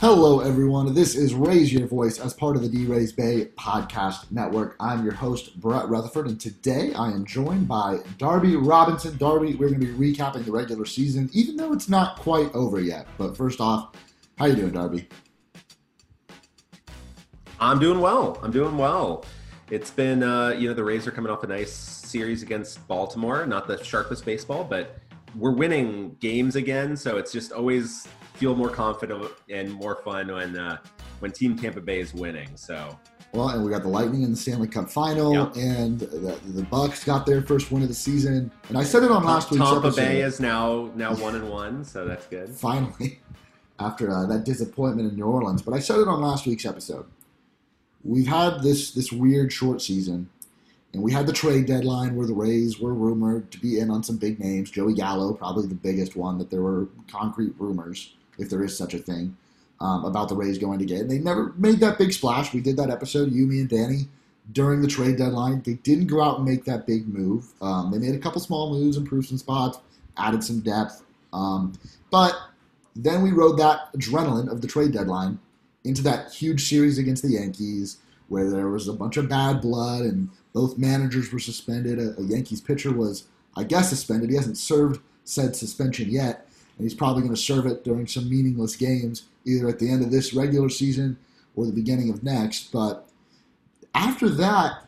Hello, everyone. This is Raise Your Voice as part of the DRaysBay Podcast Network. I'm your host, Brett Rutherford, and today I am joined by Darby Robinson. Darby, we're going to be recapping the regular season, even though it's not quite over yet. But first off, how you doing, Darby? I'm doing well. I'm doing well. It's been, uh, you know, the Rays are coming off a nice series against Baltimore. Not the sharpest baseball, but we're winning games again. So it's just always feel more confident and more fun when uh, when Team Tampa Bay is winning. So. Well, and we got the Lightning in the Stanley Cup final, yep. and the, the, Bucks got their first win of the season. And I said it on last week's Tampa episode. Bay is now now one and one, so that's good. Finally, after uh, that disappointment in New Orleans, but I said it on last week's episode. We've had this this weird short season, and we had the trade deadline where the Rays were rumored to be in on some big names. Joey Gallo, probably the biggest one that there were concrete rumors if there is such a thing, um, about the Rays going to get. And they never made that big splash. We did that episode, you, me, and Danny, during the trade deadline. They didn't go out and make that big move. Um, they made a couple small moves, improved some spots, added some depth. Um, but then we rode that adrenaline of the trade deadline into that huge series against the Yankees where there was a bunch of bad blood and both managers were suspended. A, a Yankees pitcher was, I guess, suspended. He hasn't served said suspension yet and he's probably going to serve it during some meaningless games, either at the end of this regular season or the beginning of next. But after that,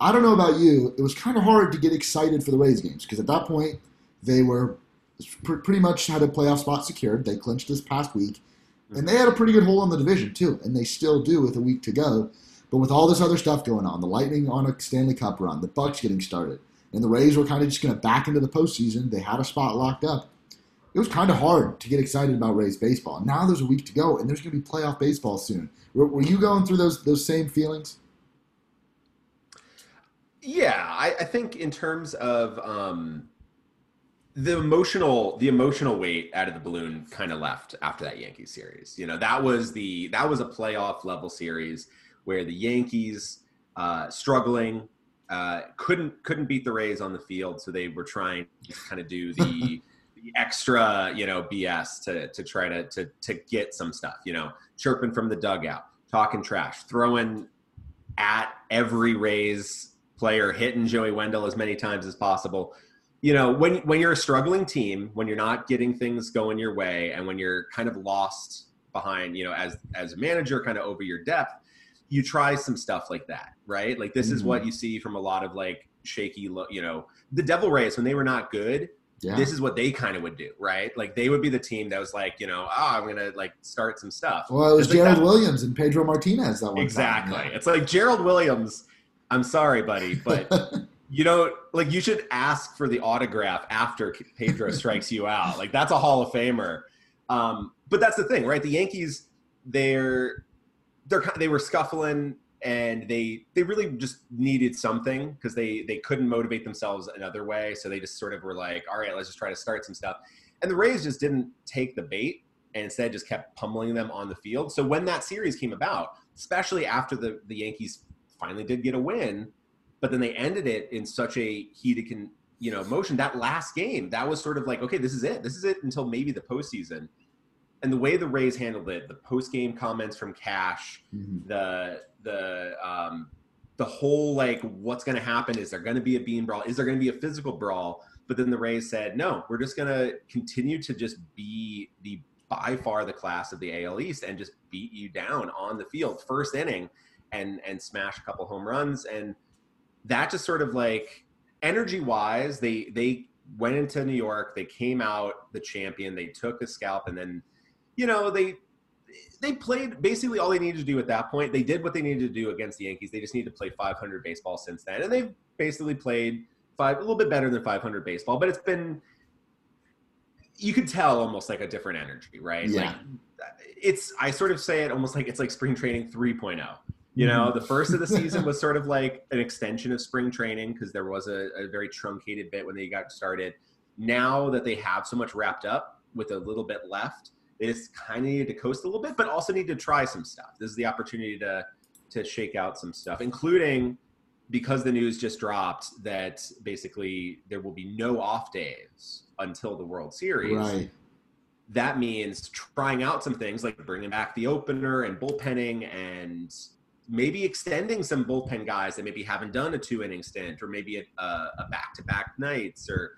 I don't know about you, it was kind of hard to get excited for the Rays games because at that point they were pretty much had a playoff spot secured. They clinched this past week, and they had a pretty good hole in the division too, and they still do with a week to go. But with all this other stuff going on, the Lightning on a Stanley Cup run, the Bucks getting started, and the Rays were kind of just going to back into the postseason. They had a spot locked up it was kind of hard to get excited about Rays baseball. Now there's a week to go, and there's going to be playoff baseball soon. Were, were you going through those those same feelings? Yeah, I, I think in terms of um, the emotional the emotional weight out of the balloon kind of left after that Yankees series. You know, that was the that was a playoff level series where the Yankees uh, struggling uh, couldn't couldn't beat the Rays on the field, so they were trying to kind of do the extra, you know, BS to to try to to to get some stuff, you know, chirping from the dugout, talking trash, throwing at every Rays player, hitting Joey Wendle as many times as possible. You know, when when you're a struggling team, when you're not getting things going your way, and when you're kind of lost behind, you know, as as a manager, kind of over your depth, you try some stuff like that, right? Like this mm-hmm. is what mm-hmm. you see from a lot of like shaky, you know, the Devil Rays when they were not good yeah. this is what they kind of would do, right? Like they would be the team that was like, you know, oh, I'm gonna like start some stuff. Well, it was Gerald like Williams and Pedro Martinez that one. Exactly. Time, yeah. It's like Gerald Williams. I'm sorry, buddy, but you know, like you should ask for the autograph after Pedro strikes you out. Like that's a Hall of Famer. Um, but that's the thing, right? The Yankees, they're they're they were scuffling and they they really just needed something because they they couldn't motivate themselves another way. So they just sort of were like all right let's just try to start some stuff. And the rays just didn't take the bait and instead just kept pummeling them on the field. So when that series came about especially after the the yankees finally did get a win but then they ended it in such a heated can you know motion that last game that was sort of like okay this is it. This is it until maybe the postseason and the way the Rays handled it, the post game comments from Cash, mm-hmm. the the um, the whole like what's going to happen is there going to be a bean brawl? Is there going to be a physical brawl? But then the Rays said, no, we're just going to continue to just be the by far the class of the AL East and just beat you down on the field first inning and and smash a couple home runs and that just sort of like energy wise they they went into New York they came out the champion they took a scalp and then you know, they they played basically all they needed to do at that point. They did what they needed to do against the Yankees. They just need to play 500 baseball since then, and they've basically played five a little bit better than 500 baseball. But it's been you could tell almost like a different energy, right? Yeah. Like it's I sort of say it almost like it's like spring training 3.0. You know, the first of the season was sort of like an extension of spring training because there was a, a very truncated bit when they got started. Now that they have so much wrapped up with a little bit left, they just kind of needed to coast a little bit, but also need to try some stuff. This is the opportunity to to shake out some stuff, including because the news just dropped that basically there will be no off days until the World Series. Right. that means trying out some things like bringing back the opener and bullpenning and maybe extending some bullpen guys that maybe haven't done a two inning stint or maybe a, a back-to-back nights or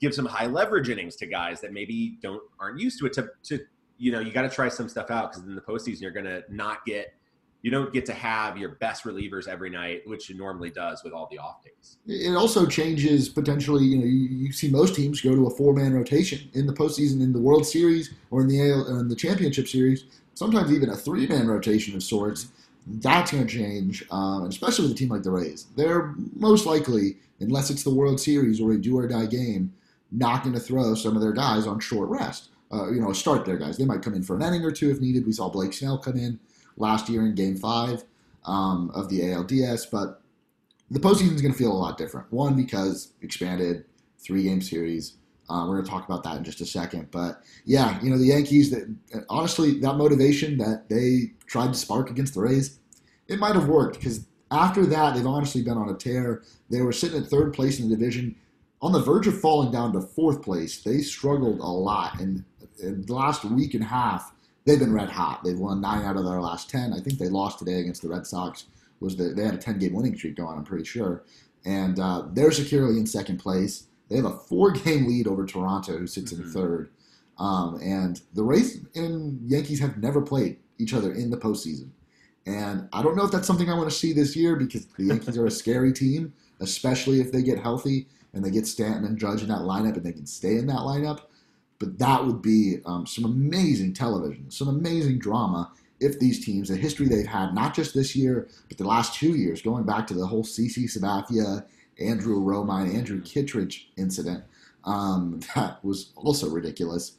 give some high leverage innings to guys that maybe don't aren't used to it to, to you know you got to try some stuff out because in the postseason you're going to not get you don't get to have your best relievers every night, which it normally does with all the off days. It also changes potentially. You know, you, you see most teams go to a four man rotation in the postseason, in the World Series, or in the in the Championship Series. Sometimes even a three man rotation of sorts. That's going to change, um, especially with a team like the Rays. They're most likely, unless it's the World Series or a do or die game, not going to throw some of their guys on short rest. Uh, you know, a start there, guys. They might come in for an inning or two if needed. We saw Blake Snell come in last year in Game Five um, of the ALDS, but the postseason is going to feel a lot different. One because expanded three game series. Uh, we're going to talk about that in just a second, but yeah, you know the Yankees. That honestly, that motivation that they tried to spark against the Rays, it might have worked because after that, they've honestly been on a tear. They were sitting at third place in the division, on the verge of falling down to fourth place. They struggled a lot, and in the last week and a half, they've been red hot. They've won nine out of their last ten. I think they lost today against the Red Sox. Was the, they had a ten game winning streak going? I'm pretty sure, and uh, they're securely in second place. They have a four game lead over Toronto, who sits mm-hmm. in third. Um, and the Rays and Yankees have never played each other in the postseason. And I don't know if that's something I want to see this year because the Yankees are a scary team, especially if they get healthy and they get Stanton and Judge in that lineup and they can stay in that lineup. But that would be um, some amazing television, some amazing drama if these teams, the history they've had, not just this year, but the last two years, going back to the whole CC Sabathia, Andrew Romine, Andrew Kittredge incident, um, that was also ridiculous.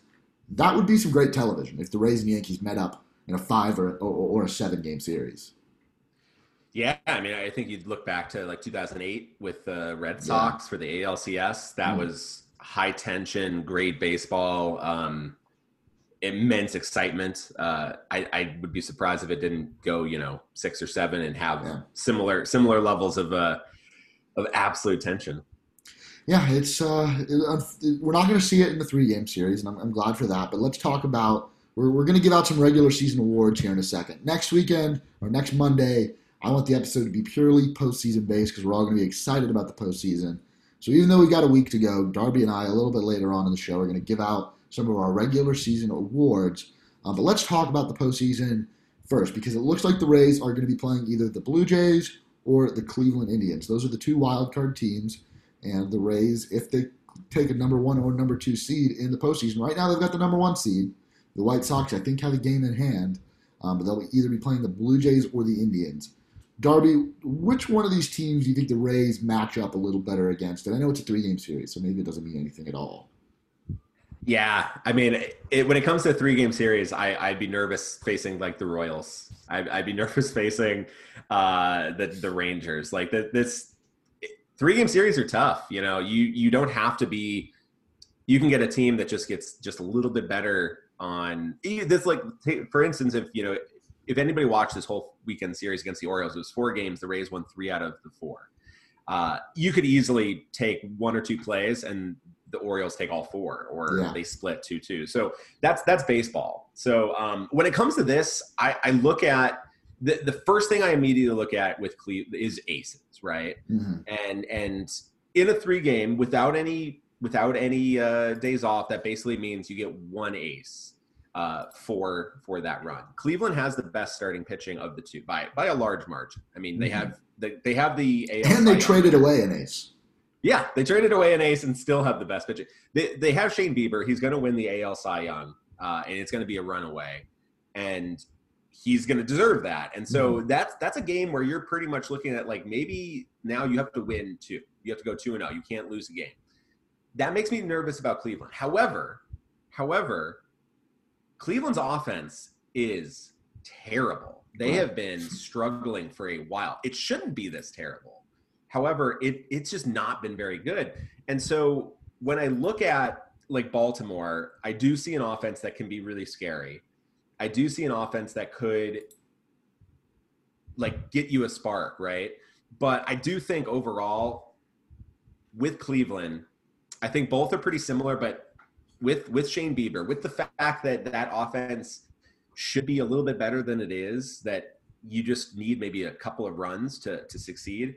That would be some great television if the Rays and Yankees met up in a five or, or, or a seven game series. Yeah, I mean, I think you'd look back to like 2008 with the Red Sox yeah. for the ALCS. That mm. was high tension, great baseball, um, immense excitement. Uh, I, I, would be surprised if it didn't go, you know, six or seven and have yeah. similar similar levels of uh, of absolute tension. Yeah, it's uh, it, we're not going to see it in the three game series, and I'm, I'm glad for that. But let's talk about we're, we're going to give out some regular season awards here in a second. Next weekend or next Monday, I want the episode to be purely postseason based because we're all going to be excited about the postseason. So even though we got a week to go, Darby and I, a little bit later on in the show, are going to give out some of our regular season awards. Um, but let's talk about the postseason first because it looks like the Rays are going to be playing either the Blue Jays or the Cleveland Indians. Those are the two wild card teams. And the Rays, if they take a number one or number two seed in the postseason, right now they've got the number one seed. The White Sox, I think, have a game in hand, um, but they'll either be playing the Blue Jays or the Indians. Darby, which one of these teams do you think the Rays match up a little better against? And I know it's a three game series, so maybe it doesn't mean anything at all. Yeah, I mean, it, when it comes to a three game series, I, would be nervous facing like the Royals. I'd, I'd be nervous facing uh, the the Rangers. Like the, this three game series are tough. You know, you you don't have to be. You can get a team that just gets just a little bit better on this. Like for instance, if you know if anybody watched this whole weekend series against the Orioles, it was four games. The Rays won three out of the four. Uh, you could easily take one or two plays and the Orioles take all four, or yeah. they split two two. So that's that's baseball. So um, when it comes to this, I, I look at the, the first thing I immediately look at with Cleveland is aces, right? Mm-hmm. And and in a three game without any without any uh, days off, that basically means you get one ace uh, for for that run. Cleveland has the best starting pitching of the two by by a large margin. I mean, they mm-hmm. have the, they have the AL and they traded away an ace. Yeah, they traded away an ace and still have the best pitching. They they have Shane Bieber. He's going to win the AL Cy Young, uh, and it's going to be a runaway, and he's going to deserve that. And so mm-hmm. that's that's a game where you're pretty much looking at like maybe now you have to win two. You have to go two and zero. Oh. You can't lose a game. That makes me nervous about Cleveland. However, however, Cleveland's offense is terrible. They have been struggling for a while. It shouldn't be this terrible. However, it it's just not been very good. And so when I look at like Baltimore, I do see an offense that can be really scary. I do see an offense that could like get you a spark, right? But I do think overall with Cleveland, I think both are pretty similar, but with with Shane Bieber, with the fact that that offense should be a little bit better than it is, that you just need maybe a couple of runs to to succeed.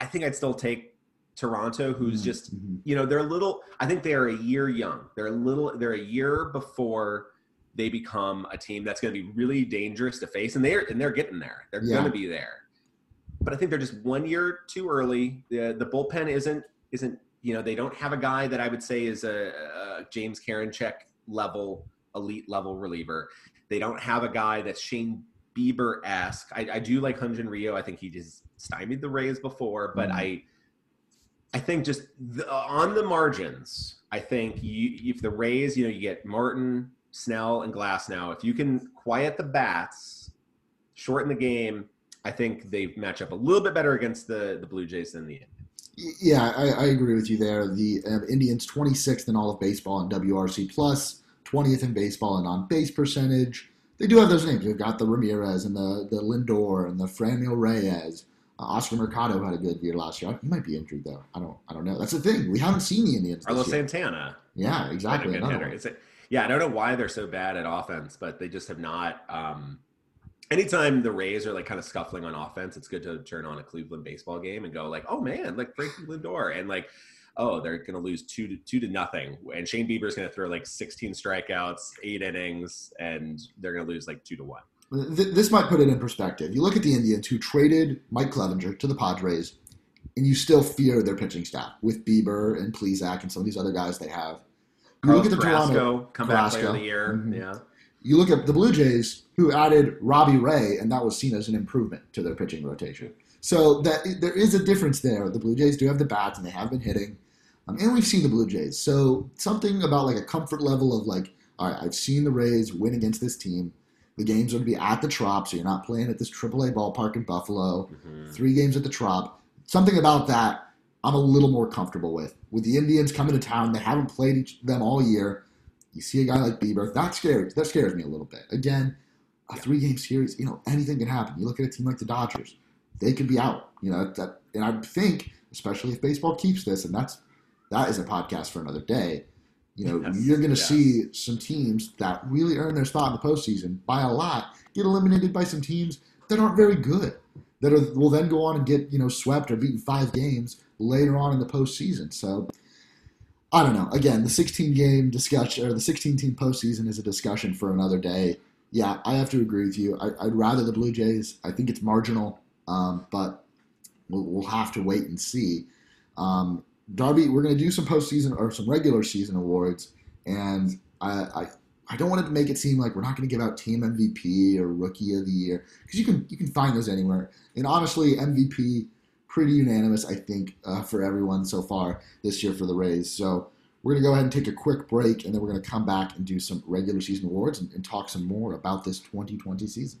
I think I'd still take Toronto, who's just Mm-hmm. you know they're a little. I think they are a year young. They're a little. They're a year before they become a team that's going to be really dangerous to face, and they're and they're getting there. They're Yeah. going to be there. But I think they're just one year too early. The the bullpen isn't isn't you know they don't have a guy that I would say is a, a James Karinchak level elite level reliever. They don't have a guy that's Shane Bieber esque. I, I do like Hyun-Jin Ryu. I think he just stymied the Rays before, but Mhm. I I think just the, on the margins, I think you, if the Rays, you know, you get Morton, Snell, and Glasnow. If you can quiet the bats, shorten the game, I think they match up a little bit better against the the Blue Jays than the Yeah, I, I agree with you there. The uh, Indians 26th in all of baseball in WRC plus, 20th in baseball in on base percentage. They do have those names. They've got the Ramirez and the the Lindor and the Franmil Reyes. Uh, Oscar Mercado had a good year last year. He might be injured though. I don't. I don't know. That's the thing. We haven't seen the Indians. Carlos. Santana, Yeah, exactly. of good another hitter. one. It's a, yeah, I don't know why they're so bad at offense, but they just have not. Um, anytime the Rays are like kind of scuffling on offense, it's good to turn on a Cleveland baseball game and go like, oh man, like Frankie Lindor, and like, oh, they're going to lose two to two to nothing, and Shane Bieber's going to throw like 16 strikeouts, eight innings, and they're going to lose like two to one. This might put it in perspective. You look at the Indians who traded Mike Clevinger to the Padres, and you still fear their pitching staff with Bieber and Plesac and some of these other guys they have. You Carlos look at the Toronto. Carrasco, comeback player of the year, Mhm. yeah. You look at the Blue Jays, who added Robbie Ray, and that was seen as an improvement to their pitching rotation. So that there is a difference there. The Blue Jays do have the bats, and they have been hitting, um, and we've seen the Blue Jays. So something about like a comfort level of like, all right, I've seen the Rays win against this team. The games are going to be at the Trop, so you're not playing at this AAA ballpark in Buffalo. Mhm. Three games at the Trop. Something about that I'm a little more comfortable with. With the Indians coming to town, they haven't played each, them all year. You see a guy like Bieber, that scares that scares me a little bit. Again, a three game series, you know, anything can happen. You look at a team like the Dodgers, they could be out. You know, that, and I think, especially if baseball keeps this, and that's that is a podcast for another day. You know, Yes, you're going to yes. see some teams that really earn their spot in the postseason by a lot get eliminated by some teams that aren't very good. That are, will then go on and get you know swept or beaten five games later on in the postseason. So I don't know. Again, the 16 game discussion or the 16 team postseason is a discussion for another day. Yeah, I have to agree with you. I, I'd rather the Blue Jays. I think it's marginal, um, but we'll, we'll have to wait and see. Um, Darby, we're going to do some postseason or some regular season awards, and I, I I don't want to make it seem like we're not going to give out team MVP or rookie of the year because you can you can find those anywhere. And honestly, MVP pretty unanimous, I think, uh, for everyone so far this year for the Rays. So we're going to go ahead and take a quick break, and then we're going to come back and do some regular season awards and, and talk some more about this 2020 season.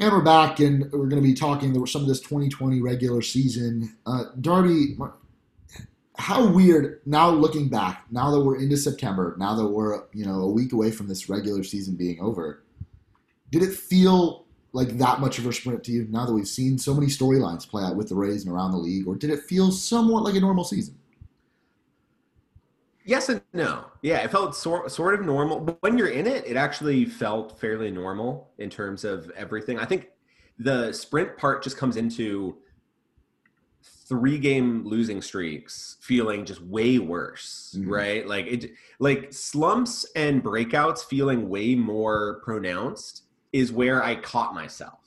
And we're back, and we're going to be talking some of this 2020 regular season. Uh, Darby, how weird now looking back, now that we're into September, now that we're you know a week away from this regular season being over, did it feel like that much of a sprint to you now that we've seen so many storylines play out with the Rays and around the league, or did it feel somewhat like a normal season? Yes and no. Yeah, it felt sort sort of normal. But when you're in it, it actually felt fairly normal in terms of everything. I think the sprint part just comes into three game losing streaks feeling just way worse, Mhm. right? Like it like slumps and breakouts feeling way more pronounced is where I caught myself.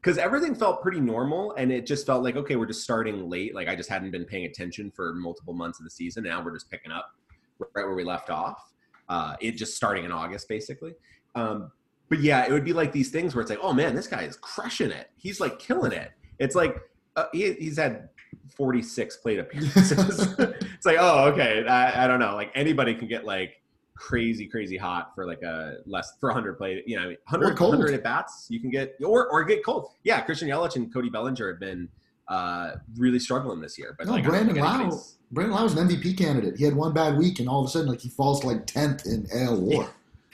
Cuz everything felt pretty normal and it just felt like okay, we're just starting late. Like I just hadn't been paying attention for multiple months of the season. Now we're just picking up right where we left off. Uh, it just starting in August, basically. Um, but yeah, it would be like these things where it's like, oh man, this guy is crushing it. He's like killing it. It's like uh, he, he's had 46 plate appearances. it's like, oh, okay. I, I don't know. Like anybody can get like crazy, crazy hot for like a less for 100 play. You know, 100, cold. 100 at bats. You can get or or get cold. Yeah, Christian Yelich and Cody Bellinger have been uh, really struggling this year. But No, like, Brandon Lowe. Brandon Lowe was an MVP candidate. He had one bad week, and all of a sudden, like he falls to like tenth in AL WAR.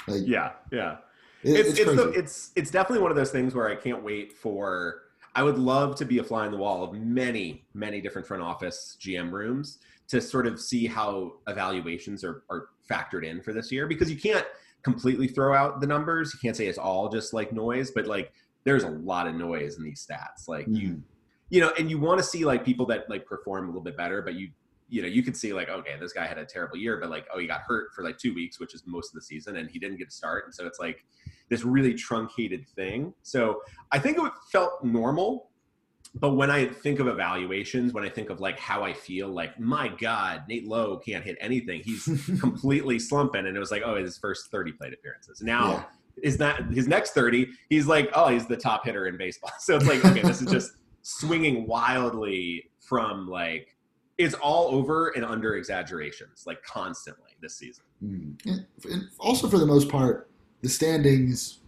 Like Yeah, yeah. it- it's it's, it's, the, it's it's definitely one of those things where I can't wait for. I would love to be a fly on the wall of many many different front office GM rooms to sort of see how evaluations are are factored in for this year because you can't completely throw out the numbers. You can't say it's all just like noise, but like there's a lot of noise in these stats. Like you Mhm. You know, and you want to see like people that like perform a little bit better, but you you know, you can see like, okay, this guy had a terrible year, but like, oh, he got hurt for like two weeks, which is most of the season, and he didn't get to start. And so it's like this really truncated thing. So I think it felt normal. But when I think of evaluations, when I think of like how I feel, like, my God, Nate Lowe can't hit anything. He's completely slumping. And it was like, oh, his first 30 plate appearances. Now Yeah. is that his next 30, he's like, oh, he's the top hitter in baseball. So it's like, okay, this is just swinging wildly from like it's all over and under exaggerations, like constantly this season. Mm. And- also, for the most part, the standings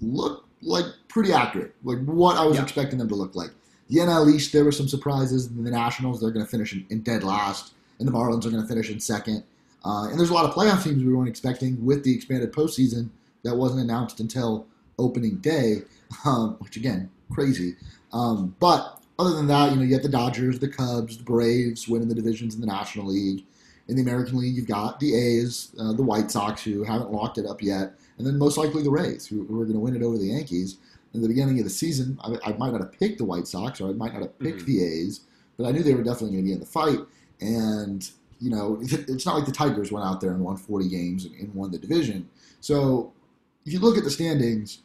look like pretty accurate. Like what I was Yeah. expecting them to look like. The NL East, there were some surprises. The Nationals, they're going to finish in, in dead last, and the Marlins are going to finish in second. Uh, and there's a lot of playoff teams we weren't expecting with the expanded postseason that wasn't announced until opening day, um, which again, crazy. Um, but other than that, you know, you have the Dodgers, the Cubs, the Braves winning the divisions in the National League. In the American League, you've got the A's, uh, the White Sox, who haven't locked it up yet, and then most likely the Rays, who, who are going to win it over the Yankees. In the beginning of the season, I, I might not have picked the White Sox, or I might not have picked Mhm. the A's, but I knew they were definitely going to be in the fight. And you know, it's not like the Tigers went out there and won 40 games and, and won the division. So if you look at the standings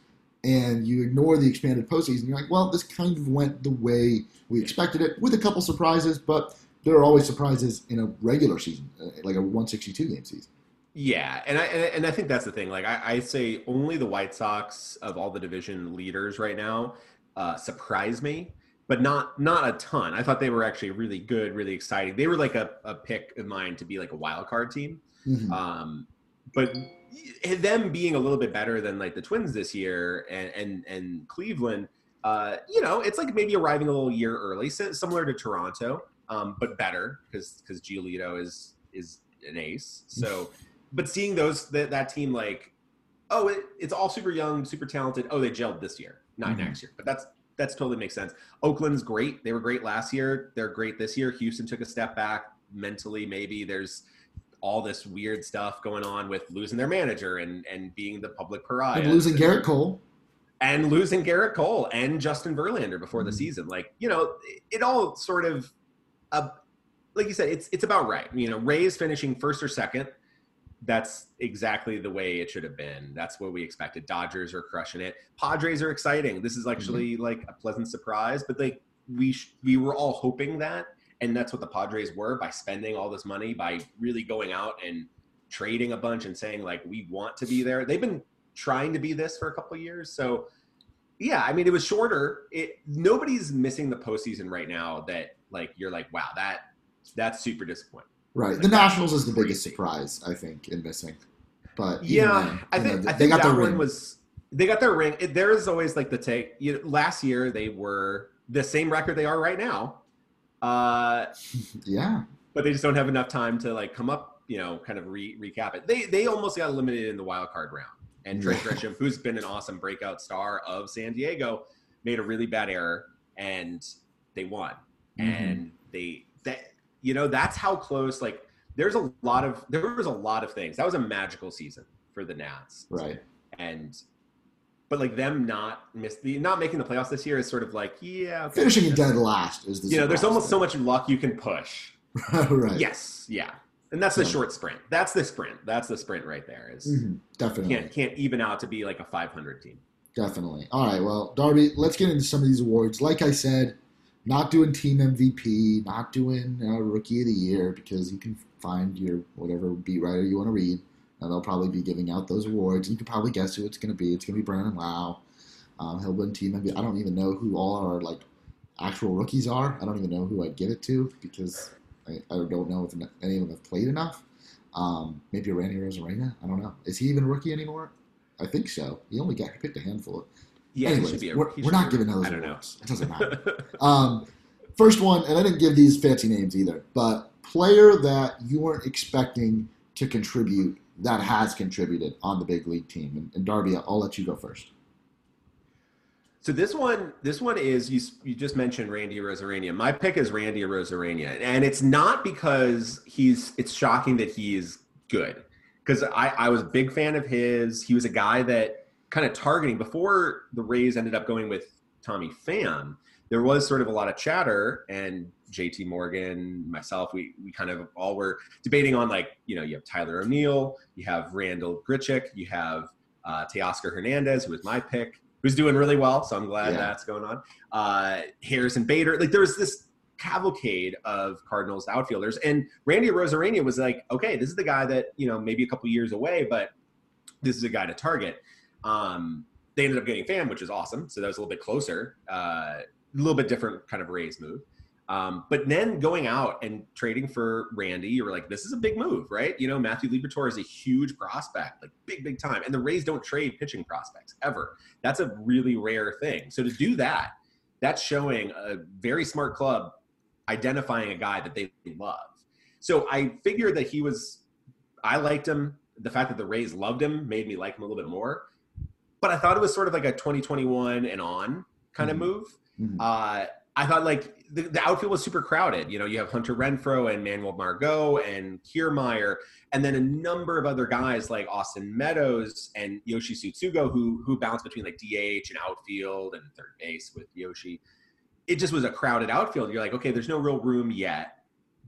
and you ignore the expanded postseason, you're like, well, this kind of went the way we expected it, with a couple surprises, but there are always surprises in a regular season, uh, like a 162 game season. Yeah, and I and I think that's the thing. Like I, I say, only the White Sox of all the division leaders right now uh, surprise me, but not not a ton. I thought they were actually really good, really exciting. They were like a, a pick of mine to be like a wild card team. Mhm. Um, but them being a little bit better than like the Twins this year and and and Cleveland, uh, you know, it's like maybe arriving a little year early, similar to Toronto, um, but better because because Giolito is is an ace. So, but seeing those that that team like, oh, it, it's all super young, super talented. Oh, they gelled this year, not Mhm. next year. But that's that's totally makes sense. Oakland's great. They were great last year. They're great this year. Houston took a step back mentally. Maybe there's all this weird stuff going on with losing their manager and and being the public pariah And losing Gerrit Cole. and losing Gerrit Cole and Justin Verlander before the Mhm. season. Like, you know, it, it all sort of, uh, like you said, it's it's about right. You know, Rays finishing first or second. That's exactly the way it should have been. That's what we expected. Dodgers are crushing it. Padres are exciting. This is actually like a pleasant surprise, but like we sh- we were all hoping that, and that's what the Padres were by spending all this money, by really going out and trading a bunch and saying like we want to be there. They've been trying to be this for a couple of years, so yeah, I mean, it was shorter. It nobody's missing the postseason right now. That like you're like, wow, that that's super disappointing. Right. Like, The Nationals is the biggest crazy. surprise, I think, in missing. But Yeah, then, I know, think they I think got that their one ring. was they got their ring. It, there is always like the take. You know, last year they were the same record they are right now, uh, yeah. but they just don't have enough time to like come up. You know, kind of re- recap it. They they almost got eliminated in the wild card round. And Trent Grisham, who's been an awesome breakout star of San Diego, made a really bad error, and they won. Mhm. and they that you know that's how close like there's a lot of there was a lot of things that was a magical season for the nats Right. and but like them not miss the not making the playoffs this year is sort of like yeah okay. Finishing in dead last is the you know there's almost so much luck you can push right. yes yeah and that's the short sprint that's the sprint that's the sprint right there is Mhm. Definitely. can't can't even out to be like a 500 team Definitely. All right. Well, Darby, let's get into some of these awards. Like I said, not doing team MVP, not doing uh, rookie of the year because you can find your whatever beat writer you want to read, and they'll probably be giving out those awards. You can probably guess who it's going to be. It's going to be Brandon Lowe. Um, he'll win team MVP. I don't even know who all our like actual rookies are. I don't even know who I'd give it to because I, I don't know if any of them have played enough. Um, maybe a Randy Arozarena. I don't know. Is he even a rookie anymore? I think so. He only got he picked a handful. Yeah, Anyways, a- we're, we're not giving those I don't know. awards. It doesn't matter. um, first one, and I didn't give these fancy names either, but player that you weren't expecting to contribute that has contributed on the big league team. And, and Darby, I'll let you go first. So this one, this one is you. You just mentioned Randy Arozarena. My pick is Randy Arozarena, and it's not because he's. It's shocking that he is good, because I, I was a big fan of his. He was a guy that kind of targeting before the Rays ended up going with Tommy Pham. There was sort of a lot of chatter, and JT Morgan, myself, we we kind of all were debating on like you know you have Tyler O'Neill, you have Randall Grichuk, you have uh, Teoscar Hernandez, who was my pick, who's doing really well. So I'm glad Yeah. that's going on. Uh, Harrison Bader, like there was this cavalcade of Cardinals outfielders, and Randy Arozarena was like, okay, this is the guy that you know maybe a couple years away, but this is a guy to target. Um, they ended up getting Pham, which is awesome. So that was a little bit closer, uh, a little bit different kind of Rays move. Um, but then going out and trading for Randy, you were like, this is a big move, right? You know, Matthew Liberatore is a huge prospect, like big, big time. And the Rays don't trade pitching prospects ever. That's a really rare thing. So to do that, that's showing a very smart club identifying a guy that they love. So I figured that he was, I liked him. The fact that the Rays loved him made me like him a little bit more. But I thought it was sort of like a 2021 and on kind of Mhm. move. Mhm. Uh, I thought like the, the outfield was super crowded. You know, you have Hunter Renfroe and Manuel Margot and Kiermaier, and then a number of other guys like Austin Meadows and Yoshi Tsutsugo who who bounce between like DH and outfield and third base with Yoshi. It just was a crowded outfield. You're like, okay, there's no real room yet,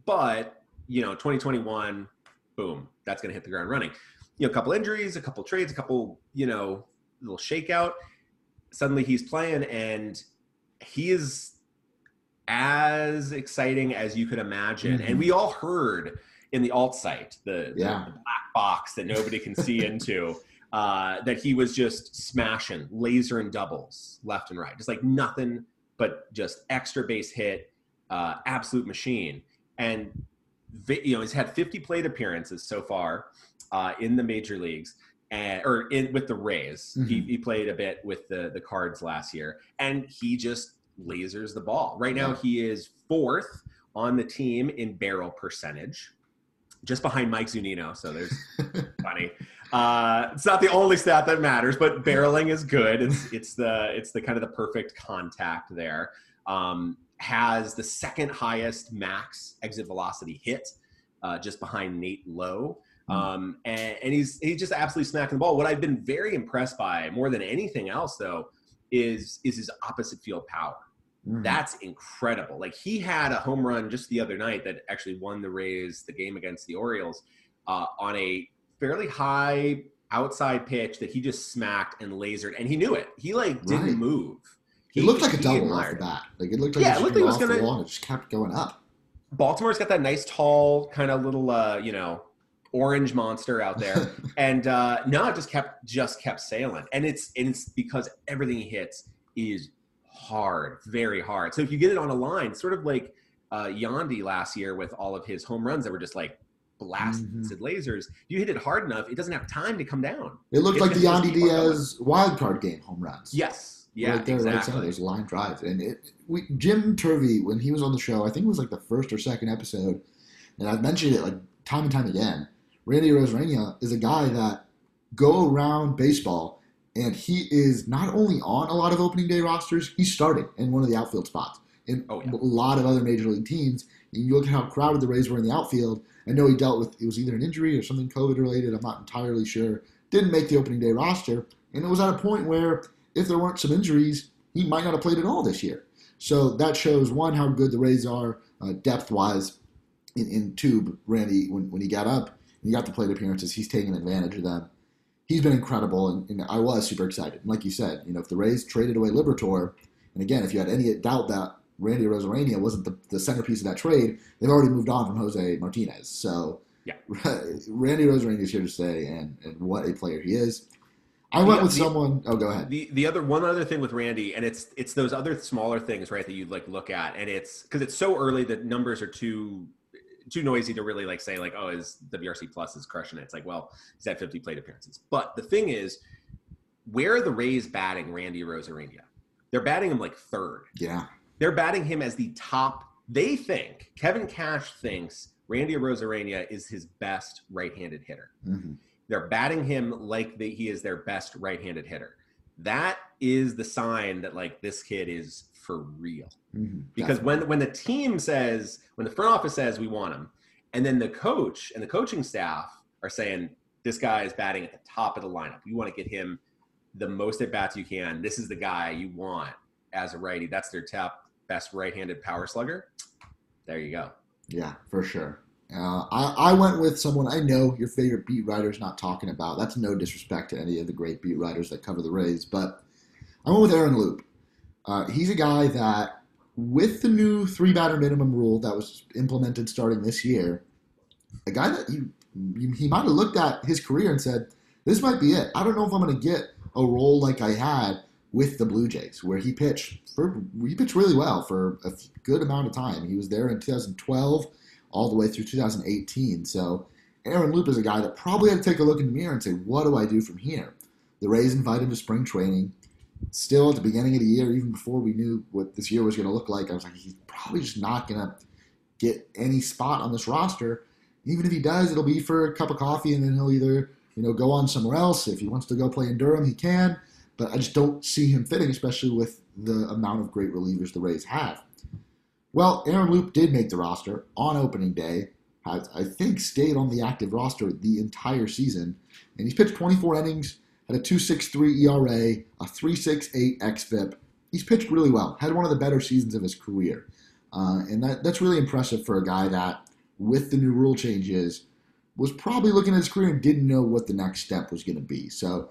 but you know, 2021, boom, that's gonna hit the ground running. You know, a couple injuries, a couple trades, a couple, you know, little shakeout. Suddenly he's playing and he is as exciting as you could imagine. Mhm. And we all heard in the alt site, the, the- Yeah. the black box that nobody can see into, uh, that he was just smashing laser and doubles left and right, just like nothing but just extra base hit, uh, absolute machine. And vi- you know he's had 50 plate appearances so far uh, in the major leagues. And, or in with the Rays, he, Mhm. he played a bit with the the Cards last year, and he just lasers the ball. Right now, he is fourth on the team in barrel percentage, just behind Mike Zunino. So there's funny. Uh, it's not the only stat that matters, but barreling is good. It's it's the it's the kind of the perfect contact there. Um, has the second highest max exit velocity hit, uh, just behind Nate Lowe. Um, and, and he's he's just absolutely smacking the ball. What I've been very impressed by, more than anything else, though, is is his opposite field power. Mhm. That's incredible. Like he had a home run just the other night that actually won the Rays the game against the Orioles uh, on a fairly high outside pitch that he just smacked and lasered, and he knew it. He like didn't Right. move. It looked like a double off the bat. Like it looked like Yeah, it, looked like it was came off the gonna- wall it just kept going up. Baltimore's got that nice tall kind of little uh, you know orange monster out there, and uh, no, it just kept just kept sailing, and it's and it's because everything he hits is hard, very hard. So if you get it on a line, sort of like uh, Yandy last year with all of his home runs that were just like blasted Mm-hmm. lasers. You hit it hard enough, it doesn't have time to come down. It looked It's like the Yandy keep on going. Diaz wild card game home runs. Yes, yeah, right there, right center. exactly. There's line drives, and it. We, Jim Turvey, when he was on the show, I think it was like the first or second episode, and I've mentioned it like time and time again. Randy Arozarena is a guy that go around baseball, and he is not only on a lot of opening day rosters, he's starting in one of the outfield spots in Oh, yeah. a lot of other major league teams. And you look at how crowded the Rays were in the outfield. I know he dealt with it was either an injury or something COVID related. I'm not entirely sure. Didn't make the opening day roster, and it was at a point where if there weren't some injuries, he might not have played at all this year. So that shows one how good the Rays are uh, depth wise. In, in two, Randy when, when he got up, and he got the plate appearances. He's taking advantage of them. He's been incredible, and, and I was super excited. And like you said, you know, if the Rays traded away Liberatore, and again, if you had any doubt that Randy Arozarena wasn't the, the centerpiece of that trade, they've already moved on from Jose Martinez. So Yeah. Randy Arozarena is here to stay, and, and what a player he is. I went The- with the- someone. Oh, go ahead. The the other one other thing with Randy, and it's it's those other smaller things, right, that you like look at, and it's because it's so early that numbers are too too noisy to really like say like, oh, his WRC plus is crushing it. It's like, well, he's had 50 plate appearances. But the thing is, where are the Rays batting Randy Arozarena? They're batting him like third. Yeah. They're batting him as the top. They think Kevin Cash thinks Randy Arozarena is his best right-handed hitter. hmm They're batting him like they, he is their best right-handed hitter. That is the sign that like this kid is for real hmm because when when the team says when the front office says we want him and then the coach and the coaching staff are saying this guy is batting at the top of the lineup. You want to get him the most at bats you can. This is the guy you want as a righty. That's their top best right-handed power slugger. There you go. Yeah, for sure. Uh, I, I went with someone I know your favorite beat writer's not talking about. That's no disrespect to any of the great beat writers that cover the Rays, but I went with Aaron Loup. Uh, he's a guy that, with the new three batter minimum rule that was implemented starting this year, a guy that you, he might have looked at his career and said, "This might be it. I don't know if I'm going to get a role like I had with the Blue Jays, where he pitched for he pitched really well for a good amount of time. He was there in 2012 all the way through 2018. So Aaron Loup is a guy that probably had to take a look in the mirror and say, "What do I do from here?" The Rays invite him to spring training. Still at the beginning of the year, even before we knew what this year was going to look like, I was like, he's probably just not going to get any spot on this roster. Even if he does, it'll be for a cup of coffee, and then he'll either you know go on somewhere else. If he wants to go play in Durham, he can. But I just don't see him fitting, especially with the amount of great relievers the Rays have. Well, Aaron Loup did make the roster on opening day. I think, stayed on the active roster the entire season. And he's pitched 24 innings, had a 2.63 ERA, a 3.68 xFIP. He's pitched really well. Had one of the better seasons of his career. Uh, and that, that's really impressive for a guy that, with the new rule changes, was probably looking at his career and didn't know what the next step was going to be. So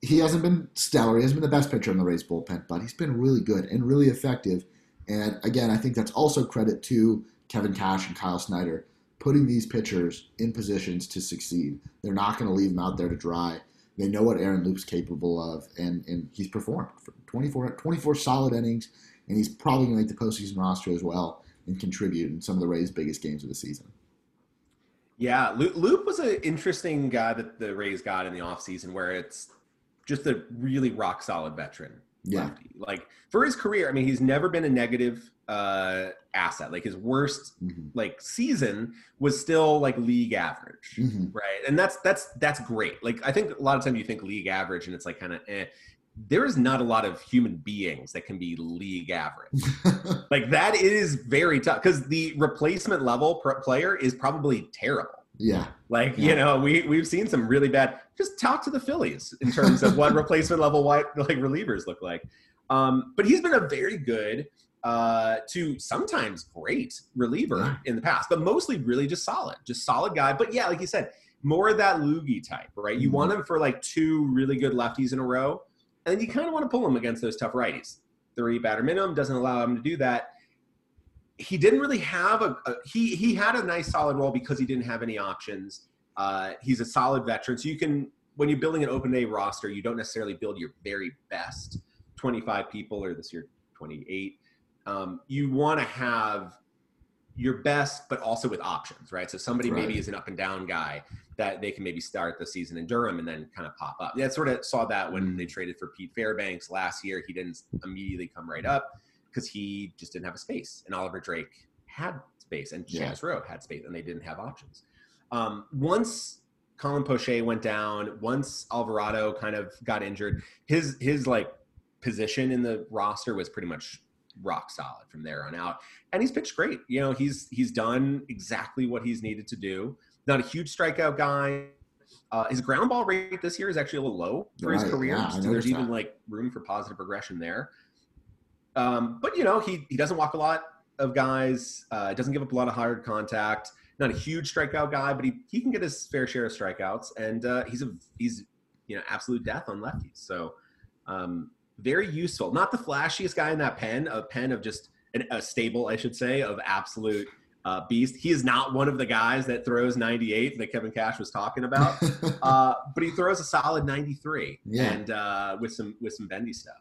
he hasn't been stellar. He hasn't been the best pitcher in the Rays bullpen, but he's been really good and really effective. And again, I think that's also credit to Kevin Cash and Kyle Snyder putting these pitchers in positions to succeed. They're not going to leave them out there to dry. They know what Aaron Loup's capable of, and, and he's performed for 24, 24 solid innings, and he's probably going to make the postseason roster as well and contribute in some of the Rays' biggest games of the season. Yeah, Loup was an interesting guy that the Rays got in the offseason where it's just a really rock solid veteran. Yeah. lefty. Like for his career, I mean, he's never been a negative uh asset. Like his worst hmm like season was still like league average. hmm Right. And that's that's that's great. Like I think a lot of time you think league average and it's like kind of eh. There is not a lot of human beings that can be league average. like that is very tough because the replacement level player is probably terrible. yeah. Like Yeah. you know, we we've seen some really bad. Just talk to the Phillies in terms of what replacement level white like relievers look like. Um, but he's been a very good uh, to sometimes great reliever Yeah. in the past, but mostly really just solid, just solid guy. But yeah, like you said, more of that loogie type, right? You Mhm. want him for like two really good lefties in a row, and then you kind of want to pull him against those tough righties. Three batter minimum doesn't allow him to do that he didn't really have a, a he he had a nice solid role because he didn't have any options. Uh, he's a solid veteran, so you can when you're building an open day roster, you don't necessarily build your very best 25 people or this year 28. Um, you want to have your best, but also with options, right? So somebody Right. maybe is an up and down guy that they can maybe start the season in Durham and then kind of pop up. Yeah, sort of saw that when Mm. they traded for Pete Fairbanks last year. He didn't immediately come right up because he just didn't have a space. And Oliver Drake had space, and Yeah. Chaz Roe had space, and they didn't have options. Um, once Colin Poche went down, once Alvarado kind of got injured, his his like position in the roster was pretty much rock solid from there on out. And he's pitched great. You know, he's he's done exactly what he's needed to do. Not a huge strikeout guy. Uh, his ground ball rate this year is actually a little low for his career. yeah, so there's even like room for positive progression there. Um, but you know, he he doesn't walk a lot of guys. Uh, doesn't give up a lot of hard contact. Not a huge strikeout guy, but he, he can get his fair share of strikeouts, and uh, he's a he's you know absolute death on lefties. So um, very useful. Not the flashiest guy in that pen, a pen of just an, a stable, I should say, of absolute uh, beast. He is not one of the guys that throws 98 that Kevin Cash was talking about, uh, but he throws a solid 93, Yeah. and uh, with some with some bendy stuff.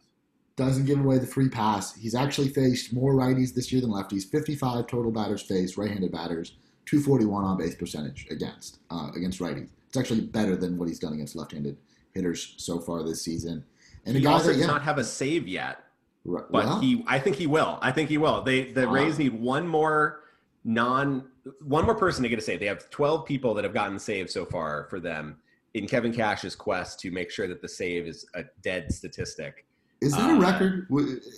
Doesn't give away the free pass. He's actually faced more righties this year than lefties. 55 total batters faced, right-handed batters, 241 on base percentage against uh, against righties. It's actually better than what he's done against left-handed hitters so far this season. And he also that does not have a save yet, right- but he I think he will. I think he will. They the. Rays need one more non one more person to get a save. They have 12 people that have gotten saved so far for them in Kevin Cash's quest to make sure that the save is a dead statistic. Is that a uh, record?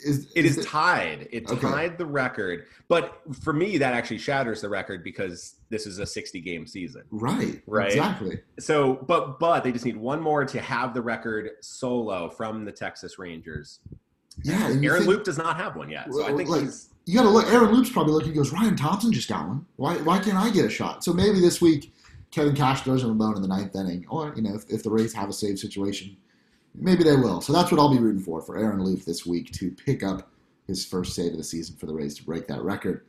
Is It is it- tied. It Okay. tied the record. But for me, that actually shatters the record because this is a 60 game season. right? Right. Exactly. So, but but they just need one more to have the record solo from the Texas Rangers. Yeah. Aaron think- Loup does not have one yet, so I think like- he's you got to look. Aaron Loup's probably looking. He goes, Ryan Thompson just got one. Why? Why can't I get a shot? So maybe this week, Kevin Cash throws him a bone in the ninth inning, or you know, if, if the Rays have a save situation, maybe they will. So that's what I'll be rooting for for Aaron Loup this week to pick up his first save of the season for the Rays to break that record.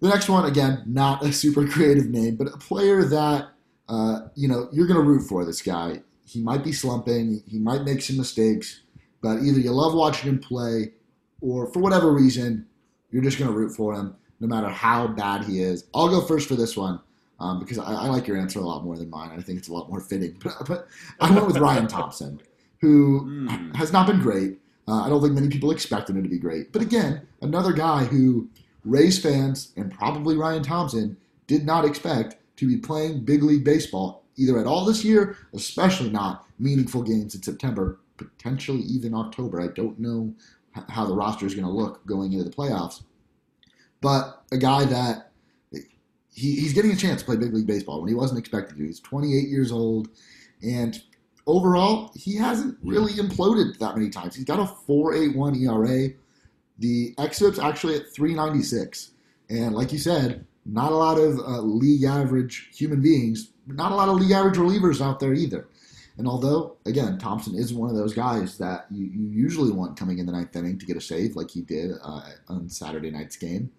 The next one, again, not a super creative name, but a player that uh, you know you're going to root for. This guy, he might be slumping, he might make some mistakes, but either you love watching him play, or for whatever reason, you're just going to root for him, no matter how bad he is. I'll go first for this one um, because I, I like your answer a lot more than mine. I think it's a lot more fitting. But, but I went with Ryan Thompson, who Hmm. has not been great. Uh, I don't think many people expected him to be great. But again, another guy who Rays fans and probably Ryan Thompson did not expect to be playing big league baseball either at all this year, especially not meaningful games in September, potentially even October. I don't know how the roster is going to look going into the playoffs. But a guy that he, he's getting a chance to play big league baseball when he wasn't expected to. He's 28 years old, and overall, he hasn't really imploded that many times. He's got a 4.81 ERA. The xFIP's actually at 396, and like you said, not a lot of uh, league average human beings, not a lot of league average relievers out there either. And although, again, Thompson is one of those guys that you, you usually want coming in the ninth inning to get a save, like he did uh, on Saturday night's game,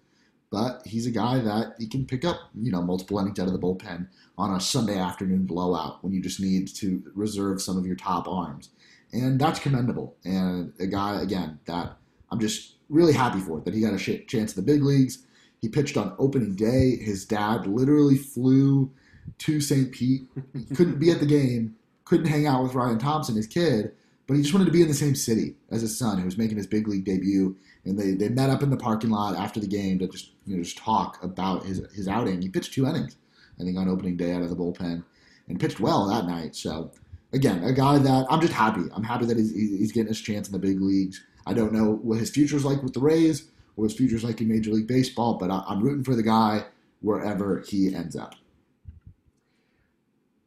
but he's a guy that he can pick up, you know, multiple innings out of the bullpen on a Sunday afternoon blowout when you just need to reserve some of your top arms, and that's commendable. And a guy again that I'm just really happy for that he got a chance in the big leagues. He pitched on opening day. His dad literally flew to St. Pete. He couldn't be at the game, couldn't hang out with Ryan Thompson, his kid, but he just wanted to be in the same city as his son, who was making his big league debut. And they, they met up in the parking lot after the game to just you know just talk about his his outing. He pitched two innings, I think, on opening day out of the bullpen, and pitched well that night. So again, a guy that I'm just happy. I'm happy that he's, he's getting his chance in the big leagues. I don't know what his future's like with the Rays, what his future's like in Major League Baseball, but I, I'm rooting for the guy wherever he ends up.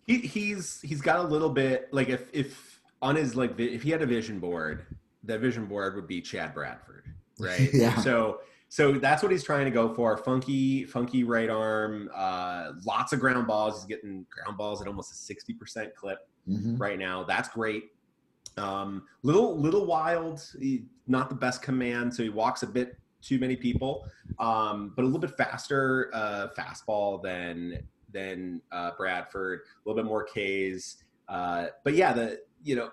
he, he's he's got a little bit like if if on his like if he had a vision board, the vision board would be Chad Bradford, right? Yeah. So so that's what he's trying to go for. Funky funky right arm, uh, lots of ground balls. He's getting ground balls at almost a sixty percent clip hmm right now. That's great. Um, little little wild, he- not the best command, so he walks a bit too many people, um, but a little bit faster uh, fastball than than uh, Bradford. A little bit more K's, uh, but yeah, the you know.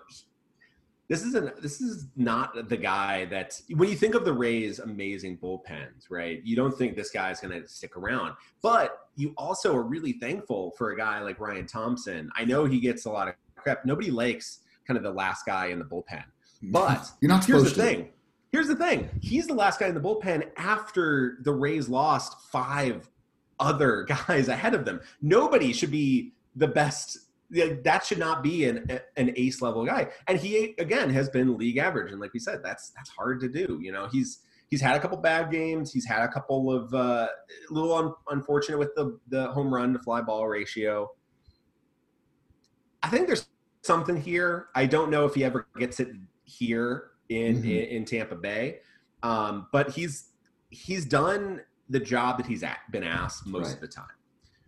This isn't. This is not the guy that when you think of the Rays' amazing bullpens, right? You don't think this guy's going to stick around, but you also are really thankful for a guy like Ryan Thompson. I know he gets a lot of crap. Nobody likes kind of the last guy in the bullpen. But you're not Here's supposed the to. thing. Here's the thing. He's the last guy in the bullpen after the Rays lost five other guys ahead of them. Nobody should be the best. That should not be an an ace level guy. And he again has been league average. And like we said, that's that's hard to do. You know, he's he's had a couple bad games. He's had a couple of uh, a little un, unfortunate with the the home run to fly ball ratio. I think there's something here. I don't know if he ever gets it here in Mhm. in, in Tampa Bay, um, but he's he's done the job that he's at, been asked most Right. of the time,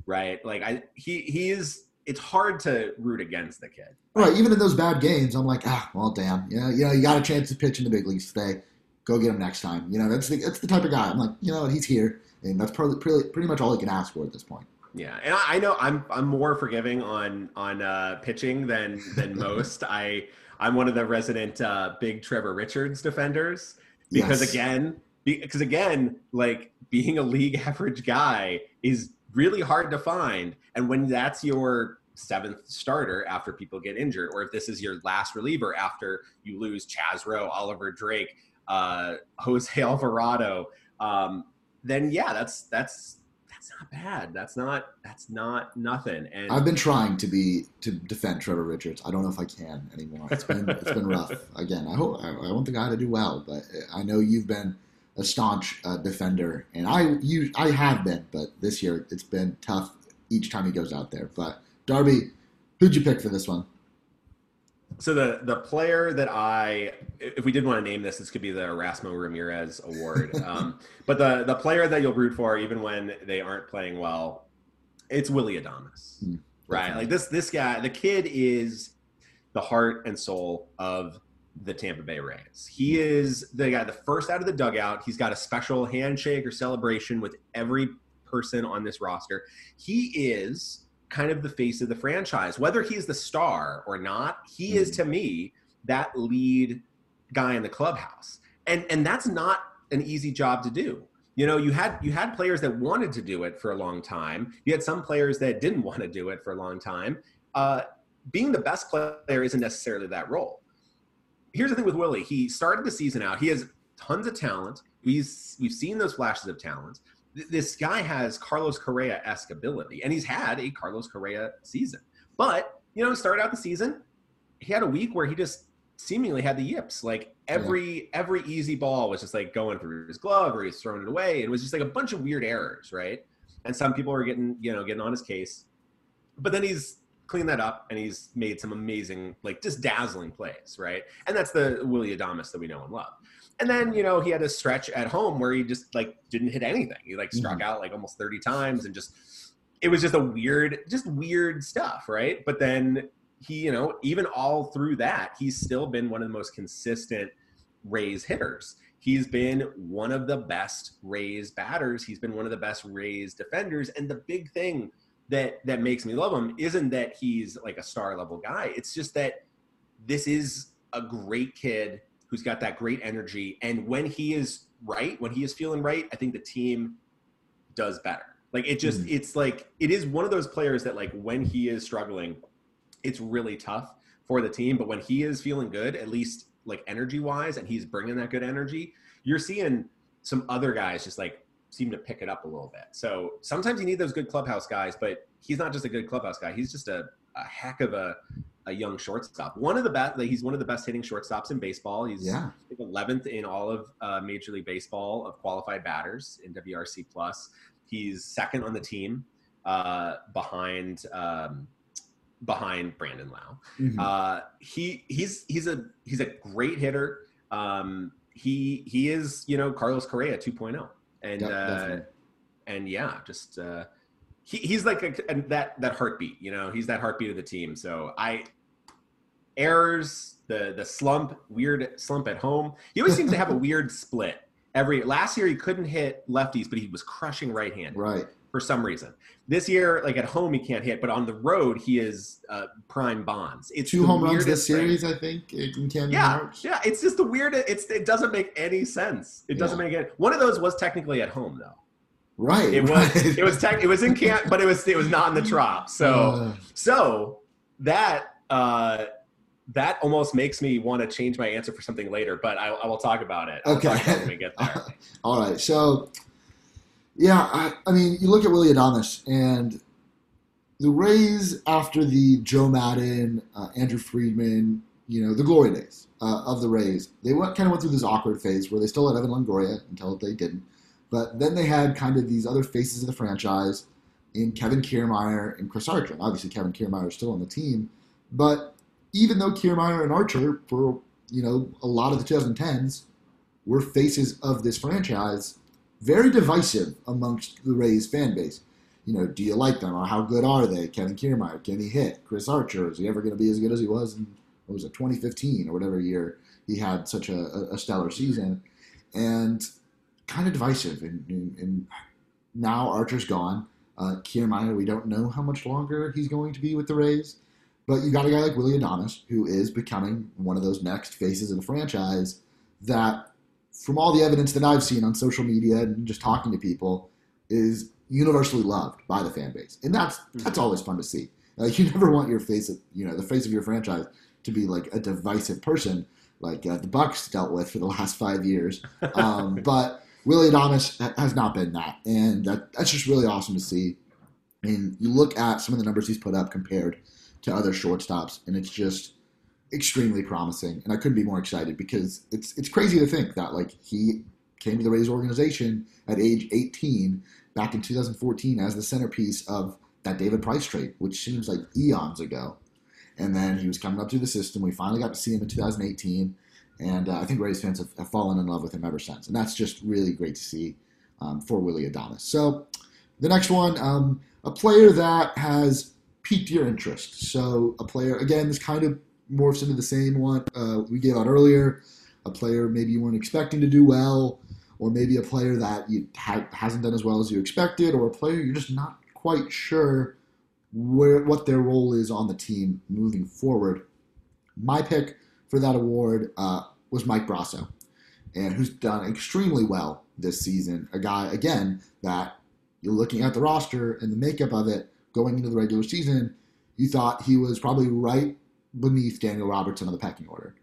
right? Like I he he is. It's hard to root against the kid. Right, even in those bad games, I'm like, ah, well, damn, you know, you know, you got a chance to pitch in the big leagues today. Go get him next time. You know, that's the that's the type of guy. I'm like, you know, he's here, and that's probably pretty, pretty much all he can ask for at this point. Yeah, and I, I know I'm I'm more forgiving on on uh, pitching than than most. I I'm one of the resident uh, big Trevor Richards defenders because Yes. again because again like being a league average guy is really hard to find. And when that's your seventh starter after people get injured, or if this is your last reliever after you lose Chaz Roe, Oliver Drake, uh, Jose Alvarado, um, then yeah, that's that's that's not bad. That's not that's not nothing. And I've been trying to be to defend Trevor Richards. I don't know if I can anymore. It's been it's been rough. Again, I hope I, I don't think I had to do well, but I know you've been a staunch uh, defender, and I you I have been, but this year it's been tough each time he goes out there. But Darby, who'd you pick for this one? So the the player that I, if we did want to name this, this could be the Erasmo Ramirez Award. Um, but the the player that you'll root for, even when they aren't playing well, it's Willie Adames, Hmm, right? Like this this guy, the kid is the heart and soul of the Tampa Bay Rays. He is the guy, the first out of the dugout. He's got a special handshake or celebration with every person on this roster. He is kind of the face of the franchise. Whether he's the star or not, he is to me that lead guy in the clubhouse. And and that's not an easy job to do. You know, you had you had players that wanted to do it for a long time. You had some players that didn't want to do it for a long time. Uh, being the best player isn't necessarily that role. Here's the thing with Willie. He started the season out. He has tons of talent. We've we've seen those flashes of talent. This guy has Carlos Correa esque ability, and he's had a Carlos Correa season. But you know, started out the season, he had a week where he just seemingly had the yips. Like every every easy ball was just like going through his glove, or he's throwing it away. It was just like a bunch of weird errors, right? And some people were getting you know getting on his case, but then he's cleaned that up and he's made some amazing, like just dazzling plays, right? And that's the Willie Adames that we know and love. And then, you know, he had a stretch at home where he just like didn't hit anything. He like struck mm-hmm. out like almost 30 times and just it was just a weird, just weird stuff, right? But then he, you know, even all through that, he's still been one of the most consistent Rays hitters. He's been one of the best Rays batters. He's been one of the best Rays defenders. And the big thing that that makes me love him isn't that he's like a star level guy. It's just that this is a great kid who's got that great energy. And when he is right, when he is feeling right, I think the team does better. Like it just, Mhm. it's like it is one of those players that like when he is struggling, it's really tough for the team. But when he is feeling good, at least like energy wise, and he's bringing that good energy, you're seeing some other guys just like seem to pick it up a little bit. So sometimes you need those good clubhouse guys, but he's not just a good clubhouse guy. He's just a, a heck of a, a young shortstop. One of the best, he's one of the best hitting shortstops in baseball. He's Yeah. 11th in all of uh, Major League Baseball of qualified batters in WRC plus. He's second on the team uh, behind um, behind Brandon Lowe. Mhm. Uh, he he's he's a he's a great hitter. Um, he he is you know Carlos Correa 2.0, and Yep, uh, and yeah, just uh, he, he's like a, and that that heartbeat. You know, he's that heartbeat of the team. So I errors, the the slump, weird slump at home. He always seems to have a weird split. Every last year he couldn't hit lefties, but he was crushing right hand Right. For some reason. This year, like at home, he can't hit, but on the road, he is uh, prime bonds. It's Two home runs this weirdest thing. series, I think, in Camden Yeah, Yards. yeah, it's just the weirdest. It's it doesn't make any sense. It doesn't make it. One of those was technically at home though. Right. It was right. it was tech, it was in camp, but it was it was not in the trop. So Uh, so that uh, that almost makes me want to change my answer for something later, but I, I will talk about it. Okay. talk about it when we get there. All right. So, yeah, I, I mean, you look at Willie Adames and the Rays after the Joe Maddon, uh, Andrew Friedman, you know, the glory days uh, of the Rays, they went, kind of went through this awkward phase where they still had Evan Longoria until they didn't. But then they had kind of these other faces of the franchise in Kevin Kiermaier and Chris Archer. Obviously, Kevin Kiermaier is still on the team. But even though Kiermaier and Archer, for, you know, a lot of the 2010s, were faces of this franchise, very divisive amongst the Rays fan base. You know, do you like them or how good are they? Kevin Kiermaier, can he hit? Chris Archer, is he ever going to be as good as he was in, what was it, 2015 or whatever year he had such a, a, stellar season? And kind of divisive. And, and, and now Archer's gone. Uh, Kiermaier, we don't know how much longer he's going to be with the Rays. But you got a guy like Willie Adames, who is becoming one of those next faces of the franchise that from all the evidence that I've seen on social media and just talking to people, is universally loved by the fan base, and that's that's always fun to see. Like you never want your face, of, you know, the face of your franchise to be like a divisive person like uh, the Bucks dealt with for the last five years. Um, but Willie Adames ha- has not been that, and that, that's just really awesome to see. And you look at some of the numbers he's put up compared to other shortstops, and it's just extremely promising. And I couldn't be more excited because it's it's crazy to think that like he came to the Rays organization at age 18 back in 2014 as the centerpiece of that David Price trade, which seems like eons ago. And then he was coming up through the system. We finally got to see him in 2018. And uh, I think Rays fans have, have, fallen in love with him ever since. And that's just really great to see um, for Willie Adames. So the next one, um, a player that has piqued your interest. So a player, again, this kind of morphs into the same one uh, we gave out earlier. A player maybe you weren't expecting to do well, or maybe a player that you ha- hasn't done as well as you expected, or a player you're just not quite sure where what their role is on the team moving forward. My pick for that award uh, was Mike Brosseau, and who's done extremely well this season. A guy again that you're looking at the roster and the makeup of it going into the regular season, you thought he was probably right beneath Daniel Robertson on the pecking order,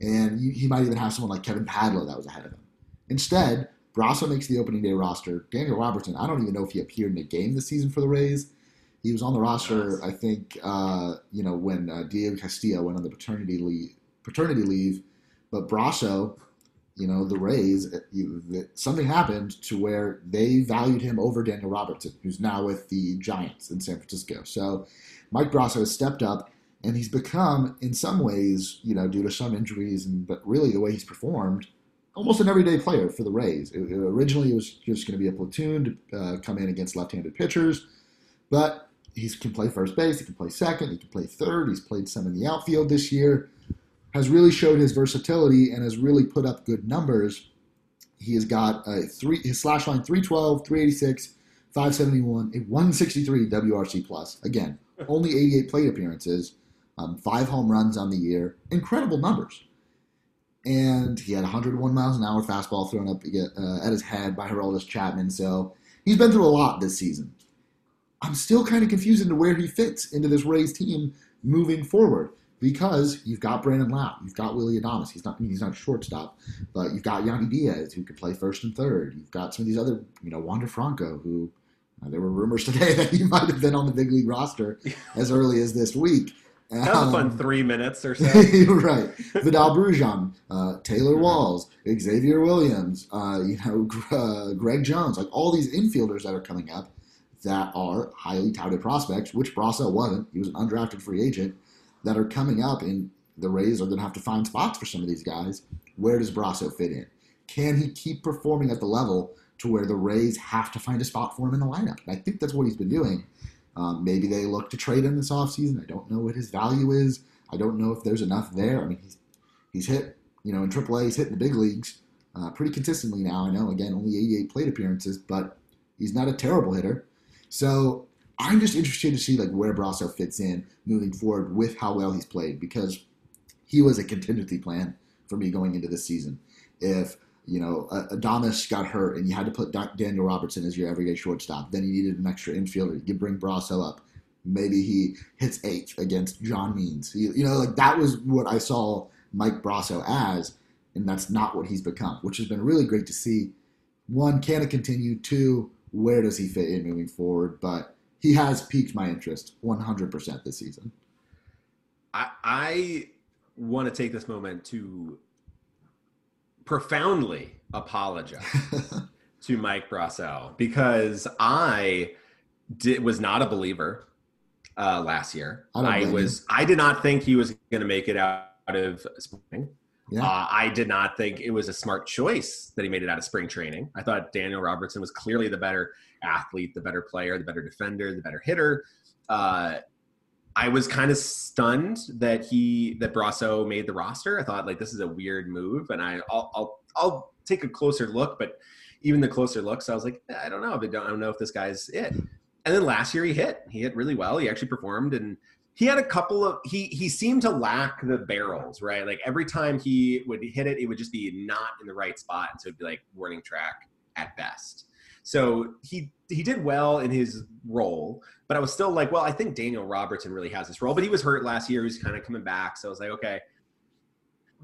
and you, he might even have someone like Kevin Padlo that was ahead of him. Instead, Brosseau makes the opening day roster. Daniel Robertson, I don't even know if he appeared in a game this season for the Rays he was on the roster, I think, uh, you know, when uh, Diego Castillo went on the paternity leave. Paternity leave, but Brosseau, you know, the Rays, uh, something happened to where they valued him over Daniel Robertson, who's now with the Giants in San Francisco. So Mike Brosseau has stepped up, and he's become, in some ways, you know, due to some injuries, and but really the way he's performed, almost an everyday player for the Rays. It, it, originally, it was just going to be a platoon to uh, come in against left-handed pitchers, but he can play first base, he can play second, he can play third. He's played some in the outfield this year. Has really showed his versatility and has really put up good numbers. He has got a three his slash line 312, 386, 571, a 163 WRC plus. Again, only 88 plate appearances, um, five home runs on the year. Incredible numbers. And he had 101 miles an hour fastball thrown up uh, at his head by Aroldis Chapman. So he's been through a lot this season. I'm still kind of confused into where he fits into this Rays team moving forward because you've got Brandon Lowe, you've got Willie Adames. He's not he's not a shortstop, but you've got Yandy Diaz who could play first and third. You've got some of these other, you know, Wander Franco who uh, there were rumors today that he might have been on the big league roster as early as this week. That was um, fun three minutes or so. right. Vidal Bruján, uh, Taylor Walls, Xavier Williams, uh, you know, uh, Greg Jones, like all these infielders that are coming up that are highly touted prospects, which Brosseau wasn't. He was an undrafted free agent that are coming up, and the Rays are going to have to find spots for some of these guys. Where does Brosseau fit in? Can he keep performing at the level to where the Rays have to find a spot for him in the lineup? And I think that's what he's been doing. Um, maybe they look to trade him this offseason. I don't know what his value is. I don't know if there's enough there. I mean, he's, he's hit, you know, in AAA, he's hit in the big leagues uh, pretty consistently now. I know, again, only 88 plate appearances, but he's not a terrible hitter. So I'm just interested to see like where Brosseau fits in moving forward with how well he's played because he was a contingency plan for me going into this season. If you know uh, Adames got hurt and you had to put Daniel Robertson as your everyday shortstop, then you needed an extra infielder. You bring Brosseau up. Maybe he hits eighth against John Means. You, you know, like that was what I saw Mike Brosseau as, and that's not what he's become, which has been really great to see. One, can it continue? Two, where does he fit in moving forward? But he has piqued my interest 100% this season. I, I want to take this moment to profoundly apologize to Mike Brosseau because I did, was not a believer uh, last year. I, I was you. I did not think he was going to make it out of spring. Yeah. Uh, I did not think it was a smart choice that he made it out of spring training. I thought Daniel Robertson was clearly the better athlete, the better player, the better defender, the better hitter. Uh, I was kind of stunned that he that Brosseau made the roster. I thought like this is a weird move, and I I'll I'll, I'll take a closer look. But even the closer looks, I was like, eh, I don't know. I don't know if this guy's it. And then last year he hit. He hit really well. He actually performed and he had a couple of he he seemed to lack the barrels right like every time he would hit it it would just be not in the right spot and so it'd be like warning track at best So he he did well in his role, but I was still like, well, I think Daniel Robertson really has this role, but he was hurt last year. He's kind of coming back, so I was like, okay,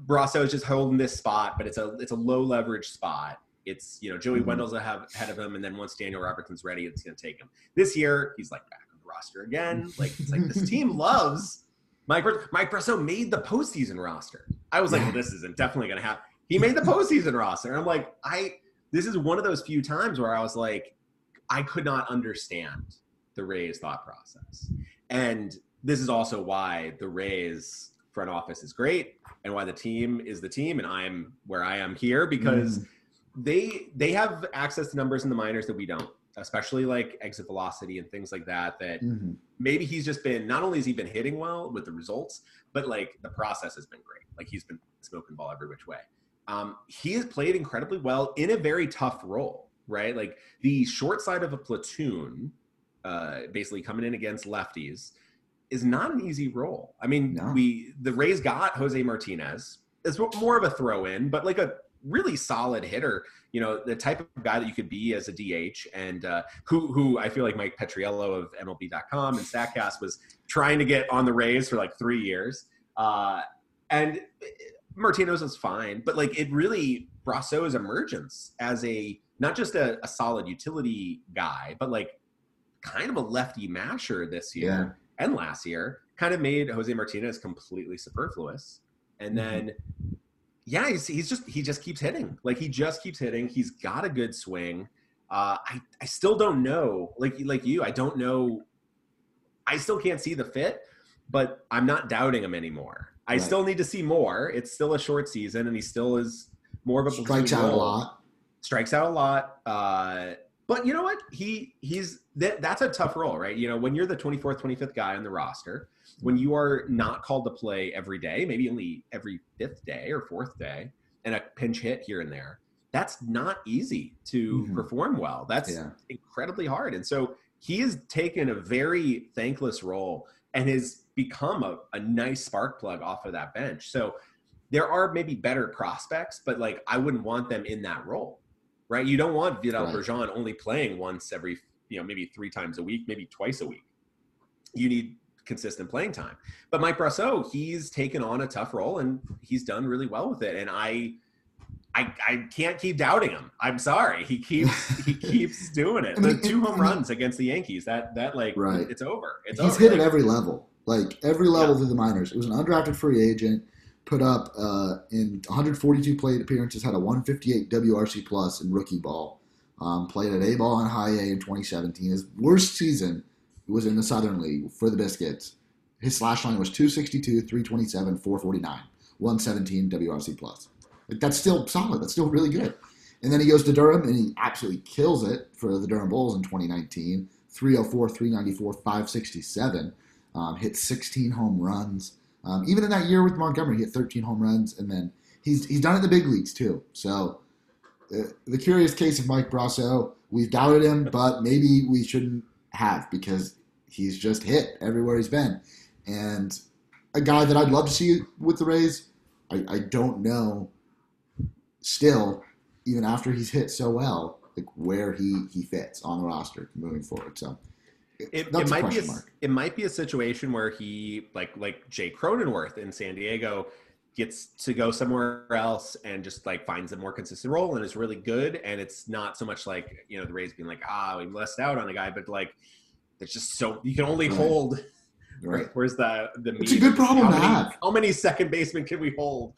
Brosseau is just holding this spot, but it's a it's a low leverage spot. It's you know Joey Mhm. Wendle's ahead of him, and then once Daniel Robertson's ready, it's going to take him. This year, he's like back on the roster again. Like it's like this team loves Mike. Mike Brosseau made the postseason roster. I was like, well, this isn't definitely going to happen. He made the postseason roster, and I'm like, I this is one of those few times where I was like, I could not understand the Rays thought process, and this is also why the Rays front office is great and why the team is the team and I'm where I am here because they they have access to numbers in the minors that we don't especially like exit velocity and things like that that Mhm. maybe he's just been not only has he been hitting well with the results but like the process has been great. Like he's been smoking ball every which way um, he has played incredibly well in a very tough role right like the short side of a platoon uh, basically coming in against lefties is not an easy role. I mean, No. we the Rays got Jose Martinez. It's more of a throw in, but like a really solid hitter. You know, the type of guy that you could be as a DH, and uh, who who I feel like Mike Petriello of MLB.com and Statcast was trying to get on the Rays for like three years. Uh, and Martinez is fine, but like it really Brosseau's emergence as a not just a, a solid utility guy, but like kind of a lefty masher this year and last year kind of made Jose Martinez completely superfluous. And then, yeah, he's, he's just he just keeps hitting. Like he just keeps hitting. He's got a good swing. Uh, I I still don't know. Like like you, I don't know. I still can't see the fit, but I'm not doubting him anymore. I Right. still need to see more. It's still a short season, and he still is more of a strikes out a lot. strikes out a lot. Uh, but you know what? He he's that, that's a tough role, right? You know, when you're the 24th, 25th guy on the roster, when you are not called to play every day, maybe only every fifth day or fourth day, and a pinch hit here and there, that's not easy to Mhm. perform well. That's Yeah. incredibly hard. And so he has taken a very thankless role and has become a, a nice spark plug off of that bench. So there are maybe better prospects, but like I wouldn't want them in that role, right? You don't want Vidal Right. Bruján only playing once every, you know, maybe three times a week, maybe twice a week. You need consistent playing time. But Mike Brosseau, he's taken on a tough role and he's done really well with it. And I, I, I can't keep doubting him. I'm sorry. He keeps he keeps doing it. I mean, the two home I mean- runs against the Yankees. That that like Right. it's over. It's He's over. hit at every level, like every level through the minors. It was an undrafted free agent, put up uh, in 142 plate appearances, had a 158 WRC plus in rookie ball. Um, played at A ball and high A in 2017. His worst season was in the Southern League for the Biscuits. His slash line was 262, 327, 449, 117 WRC plus. Like that's still solid. That's still really good. And then he goes to Durham and he absolutely kills it for the Durham Bulls in 2019. 304, 394, 567. Um, hit 16 home runs. Um, even in that year with Montgomery, he hit 13 home runs, and then he's he's done it in the big leagues too. So uh, the curious case of Mike Brosseau, we've doubted him, but maybe we shouldn't have because he's just hit everywhere he's been, and a guy that I'd love to see with the Rays. I, I don't know still, even after he's hit so well, like where he he fits on the roster moving forward. So it, it might be a, mark. it might be a situation where he like like Jay Cronenworth in San Diego gets to go somewhere else and just like finds a more consistent role and is really good and it's not so much like you know the Rays being like ah we missed out on a guy but like it's just so you can only Right. hold Right. where's the the It's a good problem how to many, have. how many second basemen can we hold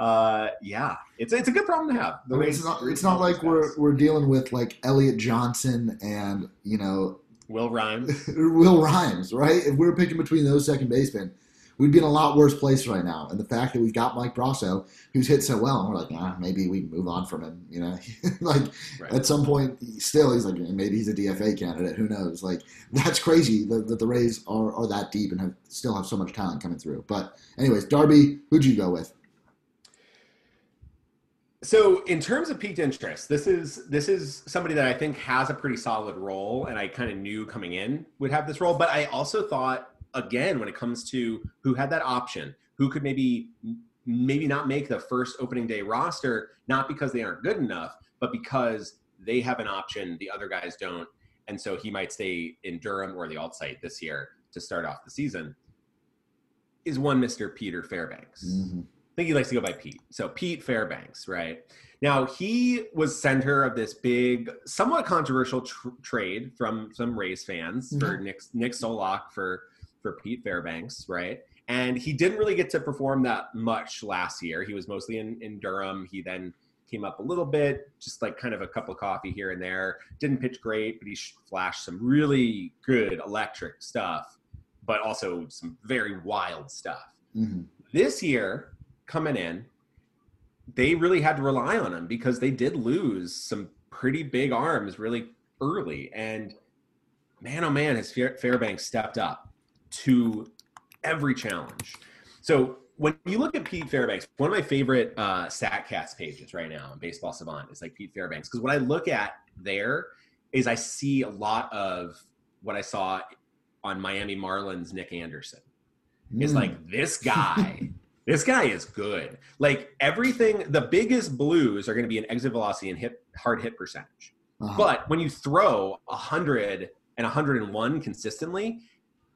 uh yeah it's it's a good problem to have I mean, it's not, it's not like we're, we're dealing with like Elliot Johnson and you know Will Rhymes Will Rhymes, right? If we were picking between those second basemen, we'd be in a lot worse place right now. And the fact that we've got Mike Brosseau, who's hit so well, and we're like, ah, maybe we move on from him. You know, like Right. at some point, still he's like, maybe he's a DFA candidate. Who knows? Like that's crazy that, that the Rays are, are that deep and have still have so much talent coming through. But anyways, Darby, who'd you go with? So in terms of peaked interest, this is this is somebody that I think has a pretty solid role, and I kind of knew coming in would have this role. But I also thought again when it comes to who had that option, who could maybe maybe not make the first opening day roster, not because they aren't good enough, but because they have an option, the other guys don't, and so he might stay in Durham or the alt site this year to start off the season. Is one Mister Peter Fairbanks? Mhm. Think he likes to go by Pete. So Pete Fairbanks, right? Now he was center of this big, somewhat controversial tr- trade from some Rays fans for Nick Nick Solak for for Pete Fairbanks, right? And he didn't really get to perform that much last year. He was mostly in, in Durham. He then came up a little bit, just like kind of a cup of coffee here and there. Didn't pitch great, but he flashed some really good electric stuff, but also some very wild stuff Mhm. this year coming in they really had to rely on him because they did lose some pretty big arms really early. And man oh man has fairbanks stepped up to every challenge. So when you look at pete fairbanks one of my favorite uh statcast pages right now on baseball savant is like pete fairbanks. Because what i look at there is i see a lot of what i saw on miami marlins nick anderson. Is Mm. like this guy this guy is good. Like everything the biggest blues are going to be an exit velocity and hit hard hit percentage. Uh-huh. but when you throw 100 and 101 consistently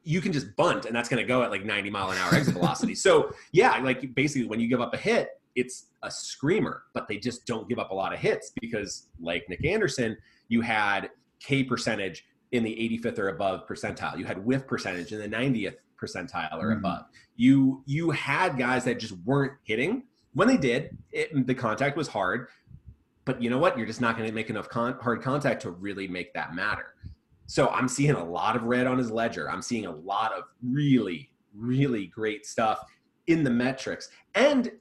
you can just bunt and that's going to go at like 90 mile an hour exit velocity. So yeah like basically when you give up a hit it's a screamer but they just don't give up a lot of hits because like nick anderson you had k percentage in the 85th or above percentile. You had whiff percentage in the 90th percentile or Mhm. above. You you had guys that just weren't hitting. When they did it, the contact was hard but you know what? You're just not going to make enough con- hard contact to really make that matter. So i'm seeing a lot of red on his ledger. I'm seeing a lot of really really great stuff in the metrics. And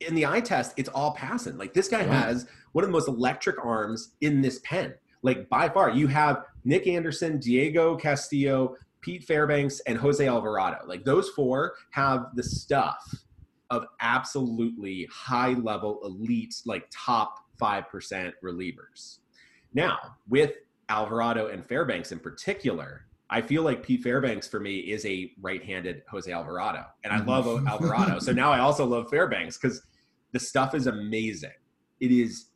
in the eye test it's all passing. Like this guy Right. has one of the most electric arms in this pen. Like by far you have nick anderson diego castillo pete fairbanks and jose alvarado. Like those four have the stuff of absolutely high level elite like top 5% relievers. Now with alvarado and fairbanks in particular i feel like pete fairbanks for me is a right-handed jose alvarado and i love alvarado. So now i also love fairbanks because the stuff is amazing. It is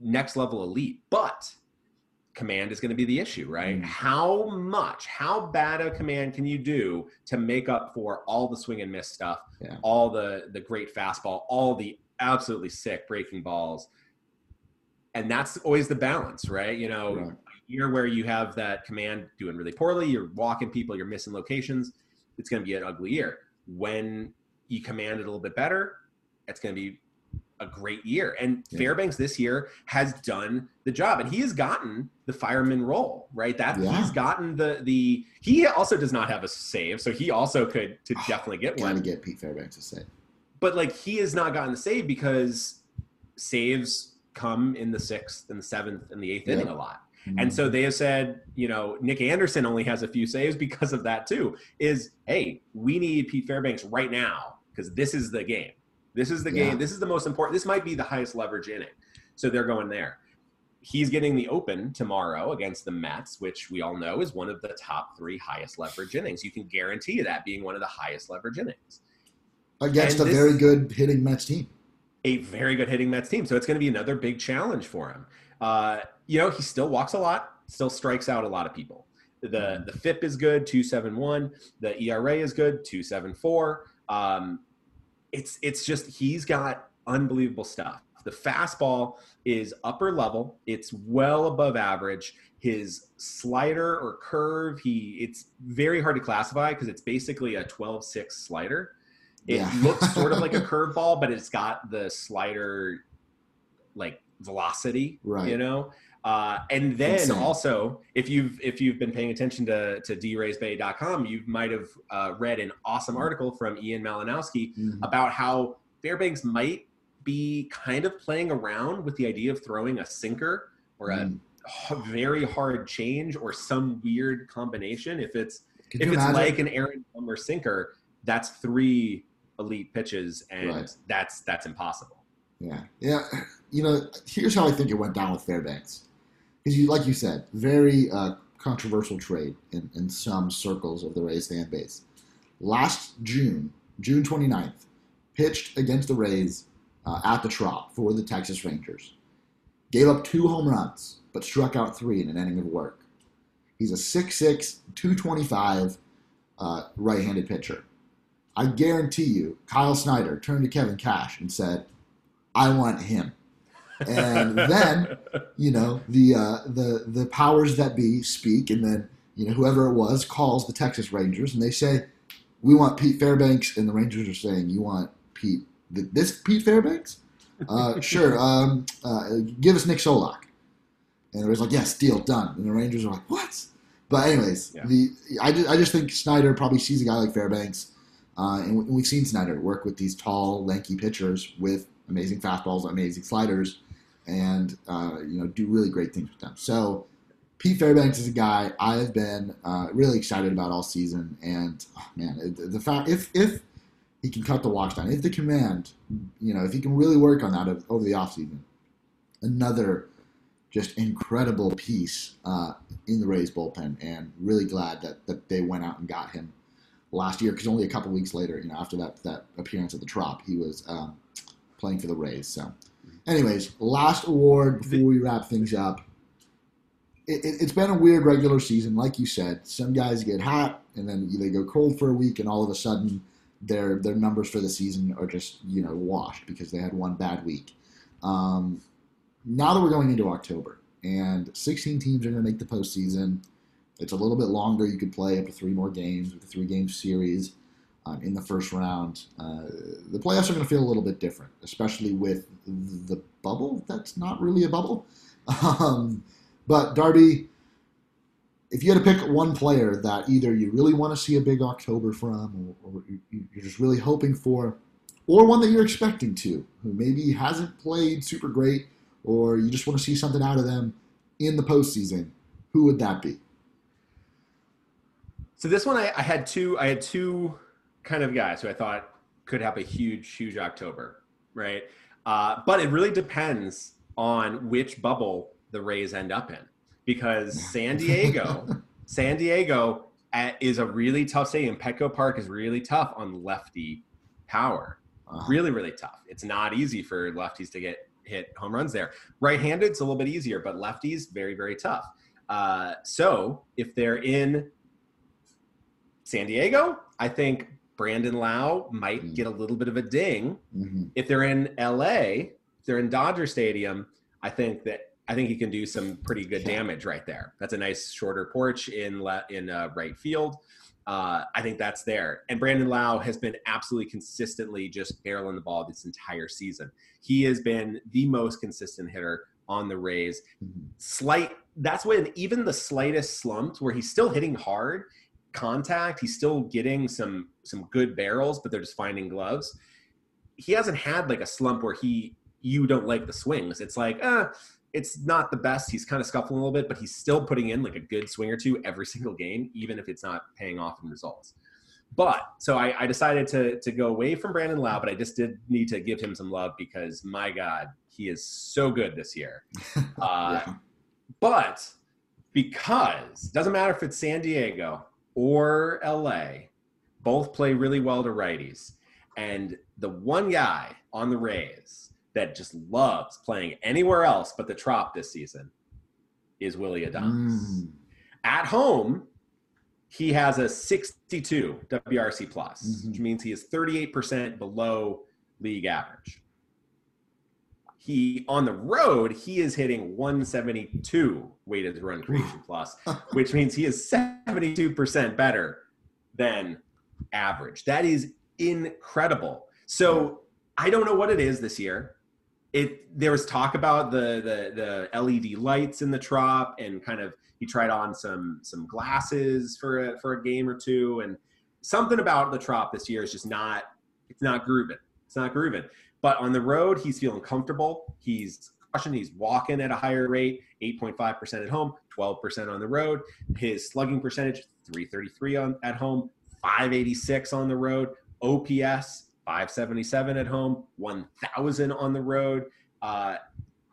next level elite but command is going to be the issue right Mm. how much how bad a command can you do to make up for all the swing and miss stuff Yeah. all the the great fastball all the absolutely sick breaking balls and that's always the balance right you know Right. year where you have that command doing really poorly, you're walking people, you're missing locations, it's going to be an ugly year. When you command it a little bit better, it's going to be a great year. And Yeah. Fairbanks this year has done the job, and he has gotten the fireman role, right? That Yeah. he's gotten the the. He also does not have a save, so he also could to oh, definitely get one. Gotta get Pete Fairbanks a save, but like he has not gotten the save because saves come in the sixth and the seventh and the eighth Yeah. inning a lot. Mm-hmm. And so they have said, you know, Nick Anderson only has a few saves because of that too. Is hey, we need Pete Fairbanks right now because this is the game. This is the Yeah. game. This is the most important. This might be the highest leverage inning. So they're going there. He's getting the open tomorrow against the Mets, which we all know is one of the top three highest leverage innings. You can guarantee that being one of the highest leverage innings against and a this- very good hitting Mets team. a very good hitting Mets team. So it's going to be another big challenge for him. Uh, you know, he still walks a lot, still strikes out a lot of people. The the FIP is good, two seven one. The ERA is good, two seven four. Um, it's it's just he's got unbelievable stuff. The fastball is upper level. It's well above average. His slider or curve, he it's very hard to classify because it's basically a 12-6 slider. It Yeah. looks sort of like a curveball, but it's got the slider like velocity, Right. you know. Uh, and then Insane. also, if you've if you've been paying attention to to draysbay.com, you might have uh, read an awesome article from Ian Malinowski Mhm. about how Fairbanks might be kind of playing around with the idea of throwing a sinker or a Mm. h- very hard change or some weird combination. If it's Could if it's imagine? like an Aaron Plummer sinker, that's three elite pitches, and Right. that's that's impossible. Yeah, yeah. You know, here's how I think it went down with Fairbanks, because you, like you said, very uh, controversial trade in, in some circles of the Rays fan base. Last June, June 29th, pitched against the Rays uh, at the Trop for the Texas Rangers. gave up two home runs, but struck out three in an inning of work. He's a 6'6", 225 uh, right-handed pitcher. I guarantee you, Kyle Snyder turned to Kevin Cash and said, "I want him." And then, you know, the uh, the the powers that be speak, and then you know whoever it was calls the Texas Rangers, and they say, "We want Pete Fairbanks," and the Rangers are saying, "You want Pete this Pete Fairbanks?" Uh, sure. Um, uh, give us Nick Solak. And it was like, yes, deal done. And the Rangers are like, what? But anyways, Yeah. the I just, I just think Snyder probably sees a guy like Fairbanks, uh, and we- we've seen Snyder work with these tall, lanky pitchers with amazing fastballs, amazing sliders, and uh, you know do really great things with them. So Pete Fairbanks is a guy I have been uh, really excited about all season, and oh, man, the fact if if he can cut the walks down, if the command, you know, if he can really work on that over the offseason, another just incredible piece uh, in the Rays bullpen, and really glad that, that they went out and got him last year because only a couple weeks later, you know, after that that appearance at the Trop, he was um, playing for the Rays. So, anyways, last award before we wrap things up. It, it, it's been a weird regular season, like you said. Some guys get hot, and then they go cold for a week, and all of a sudden, their their numbers for the season are just you know washed because they had one bad week. Um, now that we're going into October and 16 teams are going to make the postseason, it's a little bit longer. You could play up to three more games with a three game series um, in the first round. Uh, the playoffs are going to feel a little bit different, especially with the bubble. That's not really a bubble. Um, but Darby, if you had to pick one player that either you really want to see a big October from, or, or you- you're just really hoping for, or one that you're expecting to, who maybe hasn't played super great, or you just want to see something out of them in the postseason, who would that be? So this one, I, I had two. I had two kind of guys who I thought could have a huge, huge October, right? Uh, but it really depends on which bubble the Rays end up in, because San Diego, San Diego uh, is a really tough stadium. Petco Park is really tough on lefty power. Uh, Really, really tough. It's not easy for lefties to get hit home runs there. Right-handed, it's a little bit easier, but lefties, very, very tough. Uh, so if they're in San Diego, I think Brandon Lowe might Mm. get a little bit of a ding. mhm. If they're in LA, if they're in Dodger Stadium, I think that I think he can do some pretty good Yeah. damage right there. That's a nice shorter porch in le- in uh, right field. Uh, I think that's there. And Brandon Lowe has been absolutely consistently just barreling the ball this entire season. He has been the most consistent hitter on the Rays Mhm. slight that's when even the slightest slumps where he's still hitting hard contact he's still getting some some good barrels but they're just finding gloves he hasn't had like a slump where he you don't like the swings it's like uh it's not the best he's kind of scuffling a little bit but he's still putting in like a good swing or two every single game even if it's not paying off in results but so I, I decided to to go away from Brandon Lowe, but I just did need to give him some love because my God, he is so good this year. Uh, Yeah. but because it doesn't matter if it's San Diego or LA, both play really well to righties. And the one guy on the Rays that just loves playing anywhere else but the Trop this season is Willie Adames. Mm. At home, he has a 62 WRC plus, Mhm. which means he is 38% below league average. He on the road, he is hitting 172 weighted run creation plus, which means he is 72% better than average. That is incredible. So I don't know what it is this year. It there was talk about the the the LED lights in the trop and kind of he tried on some some glasses for a for a game or two and something about the trop this year is just not it's not grooving. It's not grooving. But on the road, he's feeling comfortable. He's crushing. He's walking at a higher rate, 8.5% at home, 12% on the road. His slugging percentage, 333 on at home, 586 on the road. OPS, 577 at home, 1,000 on the road. Uh,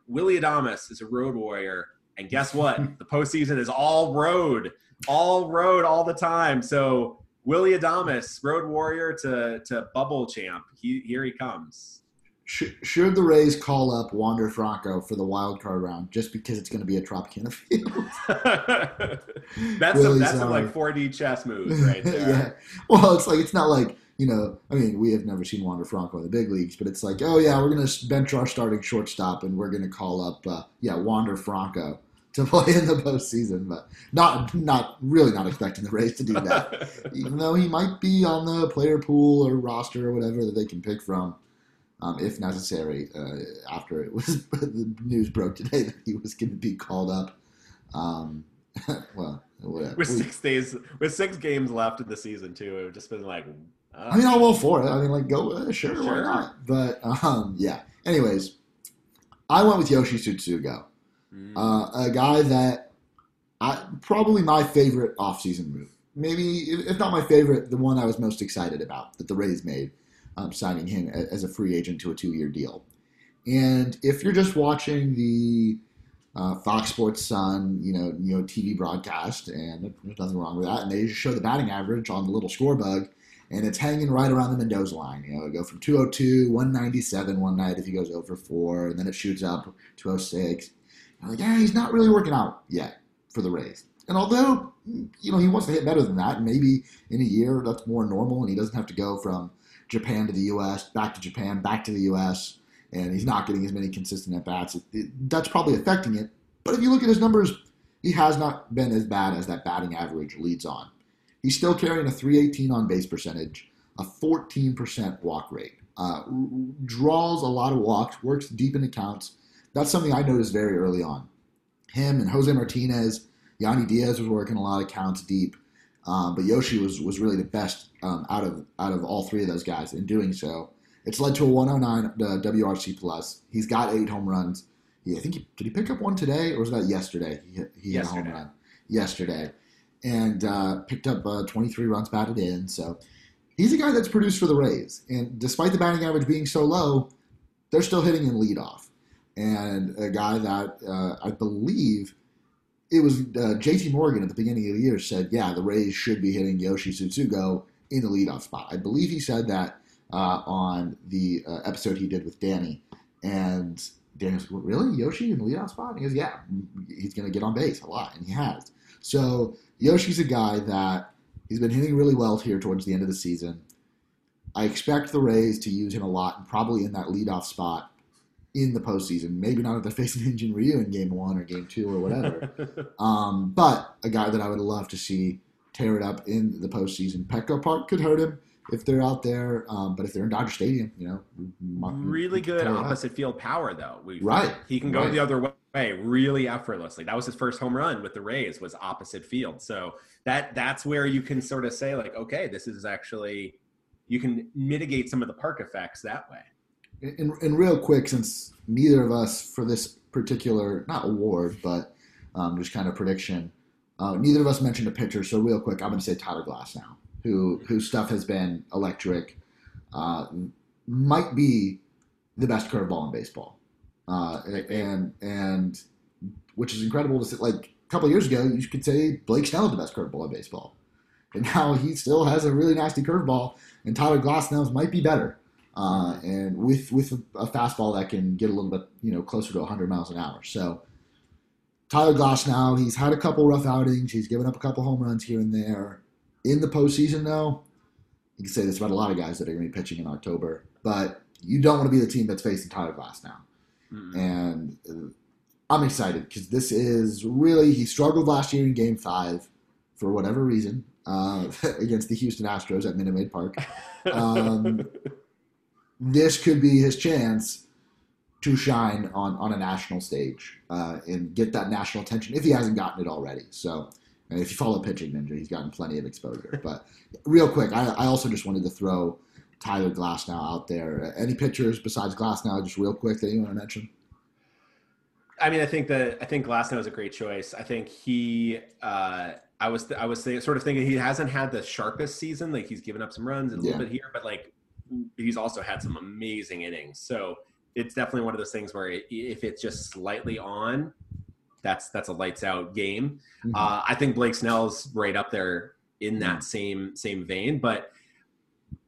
Willie Adames is a road warrior. And guess what? the postseason is all road, all road all the time. So Willie Adames, road warrior to, to bubble champ, he, here he comes. Sh- should the Rays call up Wander Franco for the wild card round just because it's going to be a Tropicana field? that's Really some, that's some like 4D chess moves right there. yeah. Well, it's like it's not like you know. I mean, we have never seen Wander Franco in the big leagues, but it's like, oh yeah, we're going to bench our starting shortstop and we're going to call up, uh, yeah, Wander Franco to play in the postseason. But not, not really, not expecting the Rays to do that. even though he might be on the player pool or roster or whatever that they can pick from, um, if necessary. Uh, after it was the news broke today that he was going to be called up. Um, well, whatever. with six days, with six games left in the season too, it would just been like, uh, I mean, I'm all for it. I mean, like, go uh, sure, why not? But um, yeah. Anyways, I went with Yoshi Tsutsugo, mm, uh, a guy that I probably my favorite offseason move. Maybe if not my favorite, the one I was most excited about that the Rays made, um, signing him as a free agent to a two-year deal. And if you're just watching the uh, Fox Sports Sun, you know, you know, TV broadcast, and there's nothing wrong with that, and they just show the batting average on the little score bug, and it's hanging right around the Mendoza line. You know, it go from 202, 197 one night if he goes over four, and then it shoots up 206. I'm like, yeah, he's not really working out yet for the Rays. And although, you know, he wants to hit better than that, and maybe in a year that's more normal, and he doesn't have to go from Japan to the U.S., back to Japan, back to the U.S., and he's not getting as many consistent at bats. That's probably affecting it. But if you look at his numbers, he has not been as bad as that batting average leads on. He's still carrying a 318 on base percentage, a 14% walk rate, uh, draws a lot of walks, works deep into counts. That's something I noticed very early on. Him and Jose Martinez, Yandy Diaz was working a lot of counts deep, um, but Yoshi was was really the best um, out of out of all three of those guys in doing so. It's led to a 109 uh, WRC plus. He's got eight home runs. Yeah, I think he, did he pick up one today or was that yesterday? He hit, he hit a home Yesterday. run yesterday, and uh, picked up uh, 23 runs batted in. So he's a guy that's produced for the Rays, and despite the batting average being so low, they're still hitting in leadoff. And a guy that uh, I believe it was uh, JT Morgan at the beginning of the year said, yeah, the Rays should be hitting Yoshi Tsutsugo in the leadoff spot. I believe he said that uh, on the uh, episode he did with Danny. And Danny was like, really? Yoshi in the leadoff spot? And he goes, yeah, he's going to get on base a lot. And he has. So Yoshi's a guy that he's been hitting really well here towards the end of the season. I expect the Rays to use him a lot and probably in that leadoff spot in the postseason. Maybe not if they're facing Hyun-Jin Ryu in game one or game two or whatever. um, but a guy that I would love to see tear it up in the postseason. Petco Park could hurt him if they're out there, um, but if they're in Dodger Stadium, you know, really good opposite field power though. We, Right, He can go right. the other way really effortlessly. That was his first home run with the Rays was opposite field. So that that's where you can sort of say like, okay, this is actually you can mitigate some of the park effects that way. And, and real quick, since neither of us for this particular not award, but um, just kind of prediction, uh, neither of us mentioned a pitcher. So real quick, I'm going to say Tyler Glasnow, who whose stuff has been electric, uh, might be the best curveball in baseball, uh, and and which is incredible to see. Like a couple years ago, you could say Blake Snell the best curveball in baseball, and now he still has a really nasty curveball, and Tyler Glasnow might be better uh, and with with a fastball that can get a little bit you know closer to 100 miles an hour. So Tyler Glasnow he's had a couple rough outings. He's given up a couple home runs here and there. In the postseason, though, you can say this about a lot of guys that are going to be pitching in October, but you don't want to be the team that's facing Tyler Glasnow. Mm-mm. And uh, I'm excited because this is really he struggled last year in Game Five for whatever reason uh, against the Houston Astros at Minute Maid Park um, this could be his chance to shine on, on a national stage uh, and get that national attention if he hasn't gotten it already. So, and if you follow Pitching Ninja, he's gotten plenty of exposure. But real quick, I, I also just wanted to throw Tyler Glasnow out there. Any pitchers besides Glasnow, just real quick, that you want to mention? I mean, I think that I think Glasnow is a great choice. I think he, uh, I was, I was th- sort of thinking he hasn't had the sharpest season. Like he's given up some runs and a little bit here, but like he's also had some amazing innings. So it's definitely one of those things where if it's just slightly on, that's that's a lights out game. Mhm. Uh, I think Blake Snell's right up there in that same same vein, but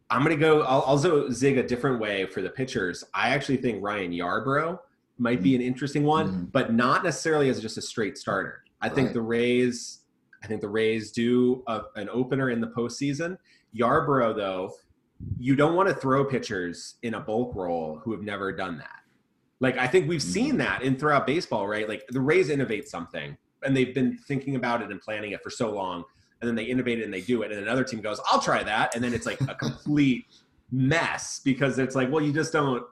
I'm gonna go. I'll also zig a different way for the pitchers. I actually think Ryan Yarbrough might be an interesting one, Mhm. but not necessarily as just a straight starter. I think the Rays. I think the Rays do a, an opener in the postseason. Yarbrough, though, you don't want to throw pitchers in a bulk role who have never done that. Like I think we've seen mm-hmm. that in throughout baseball, right? Like the Rays innovate something, and they've been thinking about it and planning it for so long, and then they innovate it and they do it, and another team goes, "I'll try that," and then it's like a complete mess because it's like, well, you just don't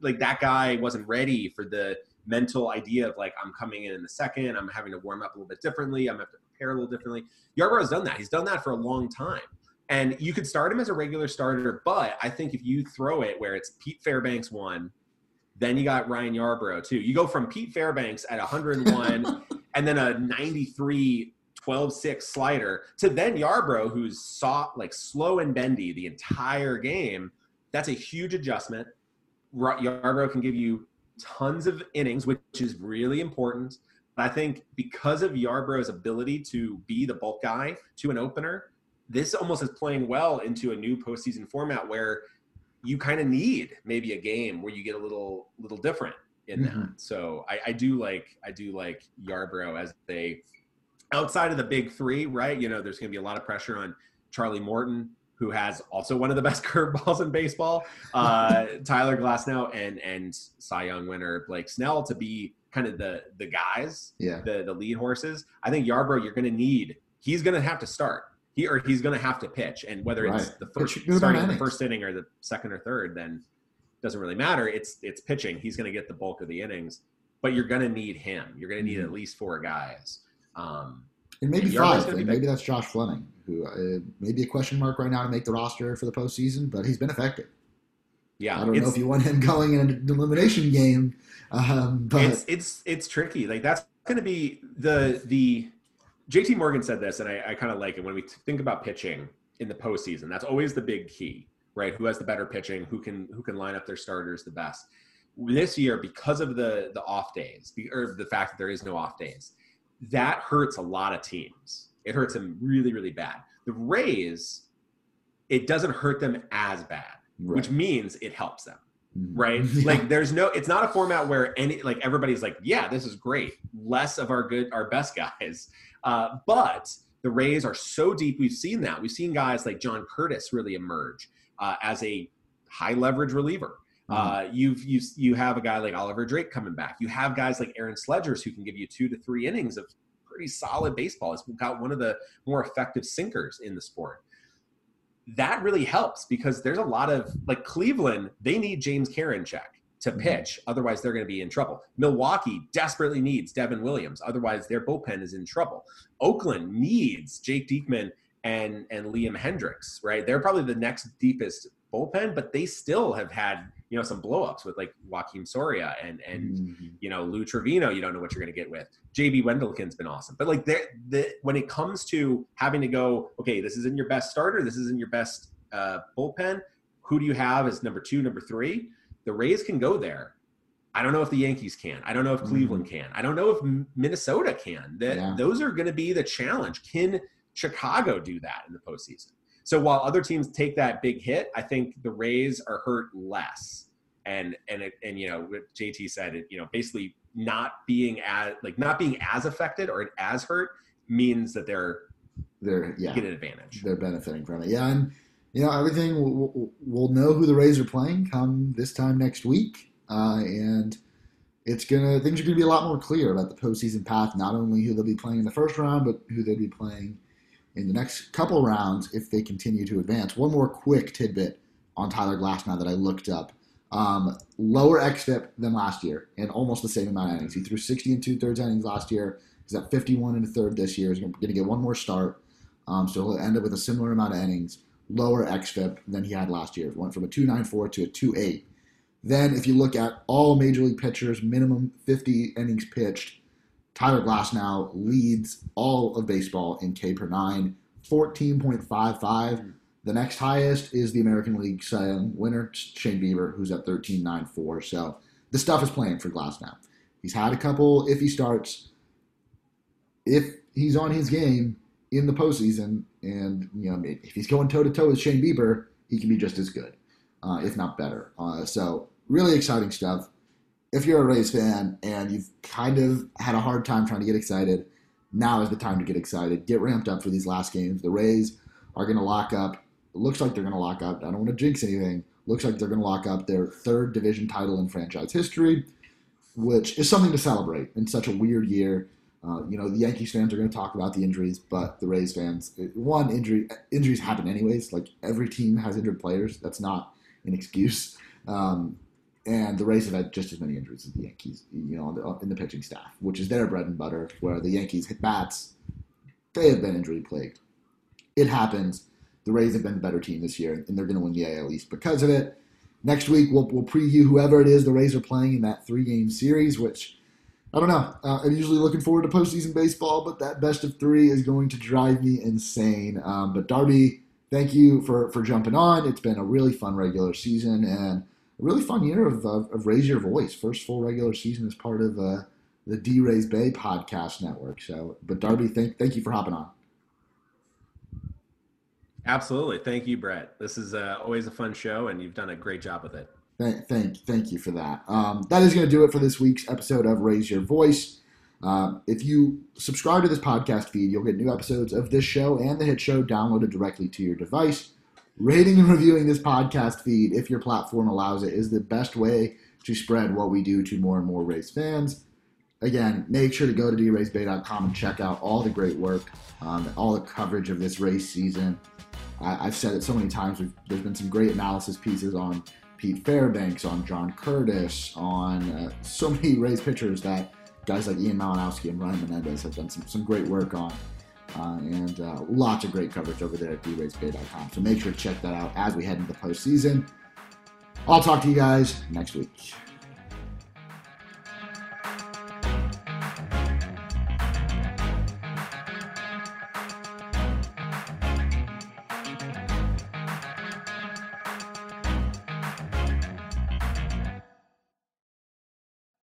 like that guy wasn't ready for the mental idea of like I'm coming in in the second, I'm having to warm up a little bit differently, I'm have to prepare a little differently. Yarbrough's done that. He's done that for a long time. And you could start him as a regular starter, but I think if you throw it where it's Pete Fairbanks one, then you got Ryan Yarbrough too. You go from Pete Fairbanks at 101 and then a 93 12-6 slider to then Yarbrough who's soft like slow and bendy the entire game. That's a huge adjustment. Yarbrough can give you tons of innings, which is really important. But I think because of Yarbrough's ability to be the bulk guy to an opener, this almost is playing well into a new postseason format where you kind of need maybe a game where you get a little little different in that. Mhm. So I, I do like I do like Yarbrough as they outside of the big three, right? You know, there's going to be a lot of pressure on Charlie Morton, who has also one of the best curveballs in baseball, uh, Tyler Glasnow, and and Cy Young winner Blake Snell to be kind of the the guys, Yeah. the the lead horses. I think Yarbrough, you're going to need. He's going to have to start. He or he's going to have to pitch, and whether it's the first starting amount in of the first inning or the second or third, then doesn't really matter. It's it's pitching. He's going to get the bulk of the innings, but you're going to need him. You're going to need Mhm. at least four guys. Um, And maybe And five. And maybe that's Josh Fleming, who uh, may be a question mark right now to make the roster for the postseason, but he's been effective. yeah, I don't know if you want him going in an elimination game, um, but it's it's it's tricky. Like that's going to be the the JT Morgan said this, and I, I kind of like it when we think about pitching in the postseason. That's always the big key, right? Who has the better pitching? Who can who can line up their starters the best? This year, because of the the off days, the, or the fact that there is no off days, that hurts a lot of teams. It hurts them really really bad. The Rays, it doesn't hurt them as bad, which means it helps them Mhm. right? Yeah. Like there's no it's not a format where any like everybody's like, yeah, this is great. Less of our good our best guys. Uh, but the Rays are so deep. We've seen that. We've seen guys like John Curtis really emerge uh, as a high leverage reliever. Uh, you've you you have a guy like Oliver Drake coming back. You have guys like Aaron Slegers who can give you two to three innings of pretty solid baseball. He's got one of the more effective sinkers in the sport that really helps because there's a lot of like Cleveland, they need James Karinchak to Mhm. pitch, otherwise they're going to be in trouble. Milwaukee desperately needs Devin Williams, otherwise their bullpen is in trouble. Oakland needs Jake Diekman and and Liam Hendriks, right? They're probably the next deepest bullpen, but they still have had you know some blowups with like Joaquin Soria and and Mhm. you know, Lou Trevino, you don't know what you're going to get with. JB Wendelken's been awesome. But like the when it comes to having to go, okay, this isn't your best starter, this isn't your best uh, bullpen. Who do you have as number two, number three? The Rays can go there. I don't know if the Yankees can. I don't know if mm-hmm. Cleveland can. I don't know if Minnesota can. That Yeah. those are going to be the challenge. Can Chicago do that in the postseason? So while other teams take that big hit, I think the Rays are hurt less. And and it, and you know what JT said, it, you know, basically not being as like not being as affected or as hurt means that they're They're yeah, get an advantage. they're benefiting from it. Yeah, and you know everything. We'll, we'll, know who the Rays are playing come this time next week, uh, and it's gonna things are gonna be a lot more clear about the postseason path. Not only who they'll be playing in the first round, but who they'll be playing in the next couple rounds if they continue to advance. One more quick tidbit on Tyler Glasnow that I looked up. Um, lower xFIP than last year, and almost the same amount of innings. He threw 60 and two thirds innings last year. He's at 51 and a third this year. He's going to get one more start. Um, so he'll end up with a similar amount of innings, lower xFIP than he had last year. It went from a 294 to a 28. Then, if you look at all major league pitchers, minimum 50 innings pitched, Tyler Glasnow leads all of baseball in K per nine, 14.55. The next highest is the American League winner, Shane Bieber, who's at 13.94. So the stuff is playing for Glasnow. He's had a couple if he starts. If he's on his game in the postseason, and you know if he's going toe to toe with Shane Bieber, he can be just as good, uh, if not better. Uh, so really exciting stuff. If you're a Rays fan and you've kind of had a hard time trying to get excited, now is the time to get excited. Get ramped up for these last games. The Rays are going to lock up. Looks like they're going to lock up. I don't want to jinx anything. Looks like they're going to lock up their third division title in franchise history, which is something to celebrate in such a weird year. Uh, you know, the Yankees fans are going to talk about the injuries, but the Rays fans, one injury injuries happen anyways. Like every team has injured players. That's not an excuse. Um, and the Rays have had just as many injuries as the Yankees, you know, in the pitching staff, which is their bread and butter. Where the Yankees hit bats, they have been injury plagued. It happens. The Rays have been the better team this year, and they're going to win the AL East because of it. Next week, we'll, we'll preview whoever it is the Rays are playing in that three game series, which I don't know. Uh, I'm usually looking forward to postseason baseball, but that best of three is going to drive me insane. Um, but Darby, thank you for, for jumping on. It's been a really fun regular season and a really fun year of, of, of Raise Your Voice. First full regular season as part of uh, the DRaysBay podcast network. So, but Darby, thank thank you for hopping on. Absolutely, thank you, Brett. This is uh, always a fun show, and you've done a great job with it. Thank, thank, thank you for that. Um, that is going to do it for this week's episode of Raise Your Voice. Uh, if you subscribe to this podcast feed, you'll get new episodes of this show and the hit show downloaded directly to your device. Rating and reviewing this podcast feed, if your platform allows it, is the best way to spread what we do to more and more Rays fans. Again, make sure to go to draysbay.com and check out all the great work, um, all the coverage of this race season. I, have said it so many times. there's been some great analysis pieces on Pete Fairbanks, on John Curtis, on uh, so many Rays pitchers that guys like Ian Malinowski and Ryan Menendez have done some, some great work on. Uh, and uh, lots of great coverage over there at draysbay.com. So make sure to check that out as we head into the postseason. I'll talk to you guys next week.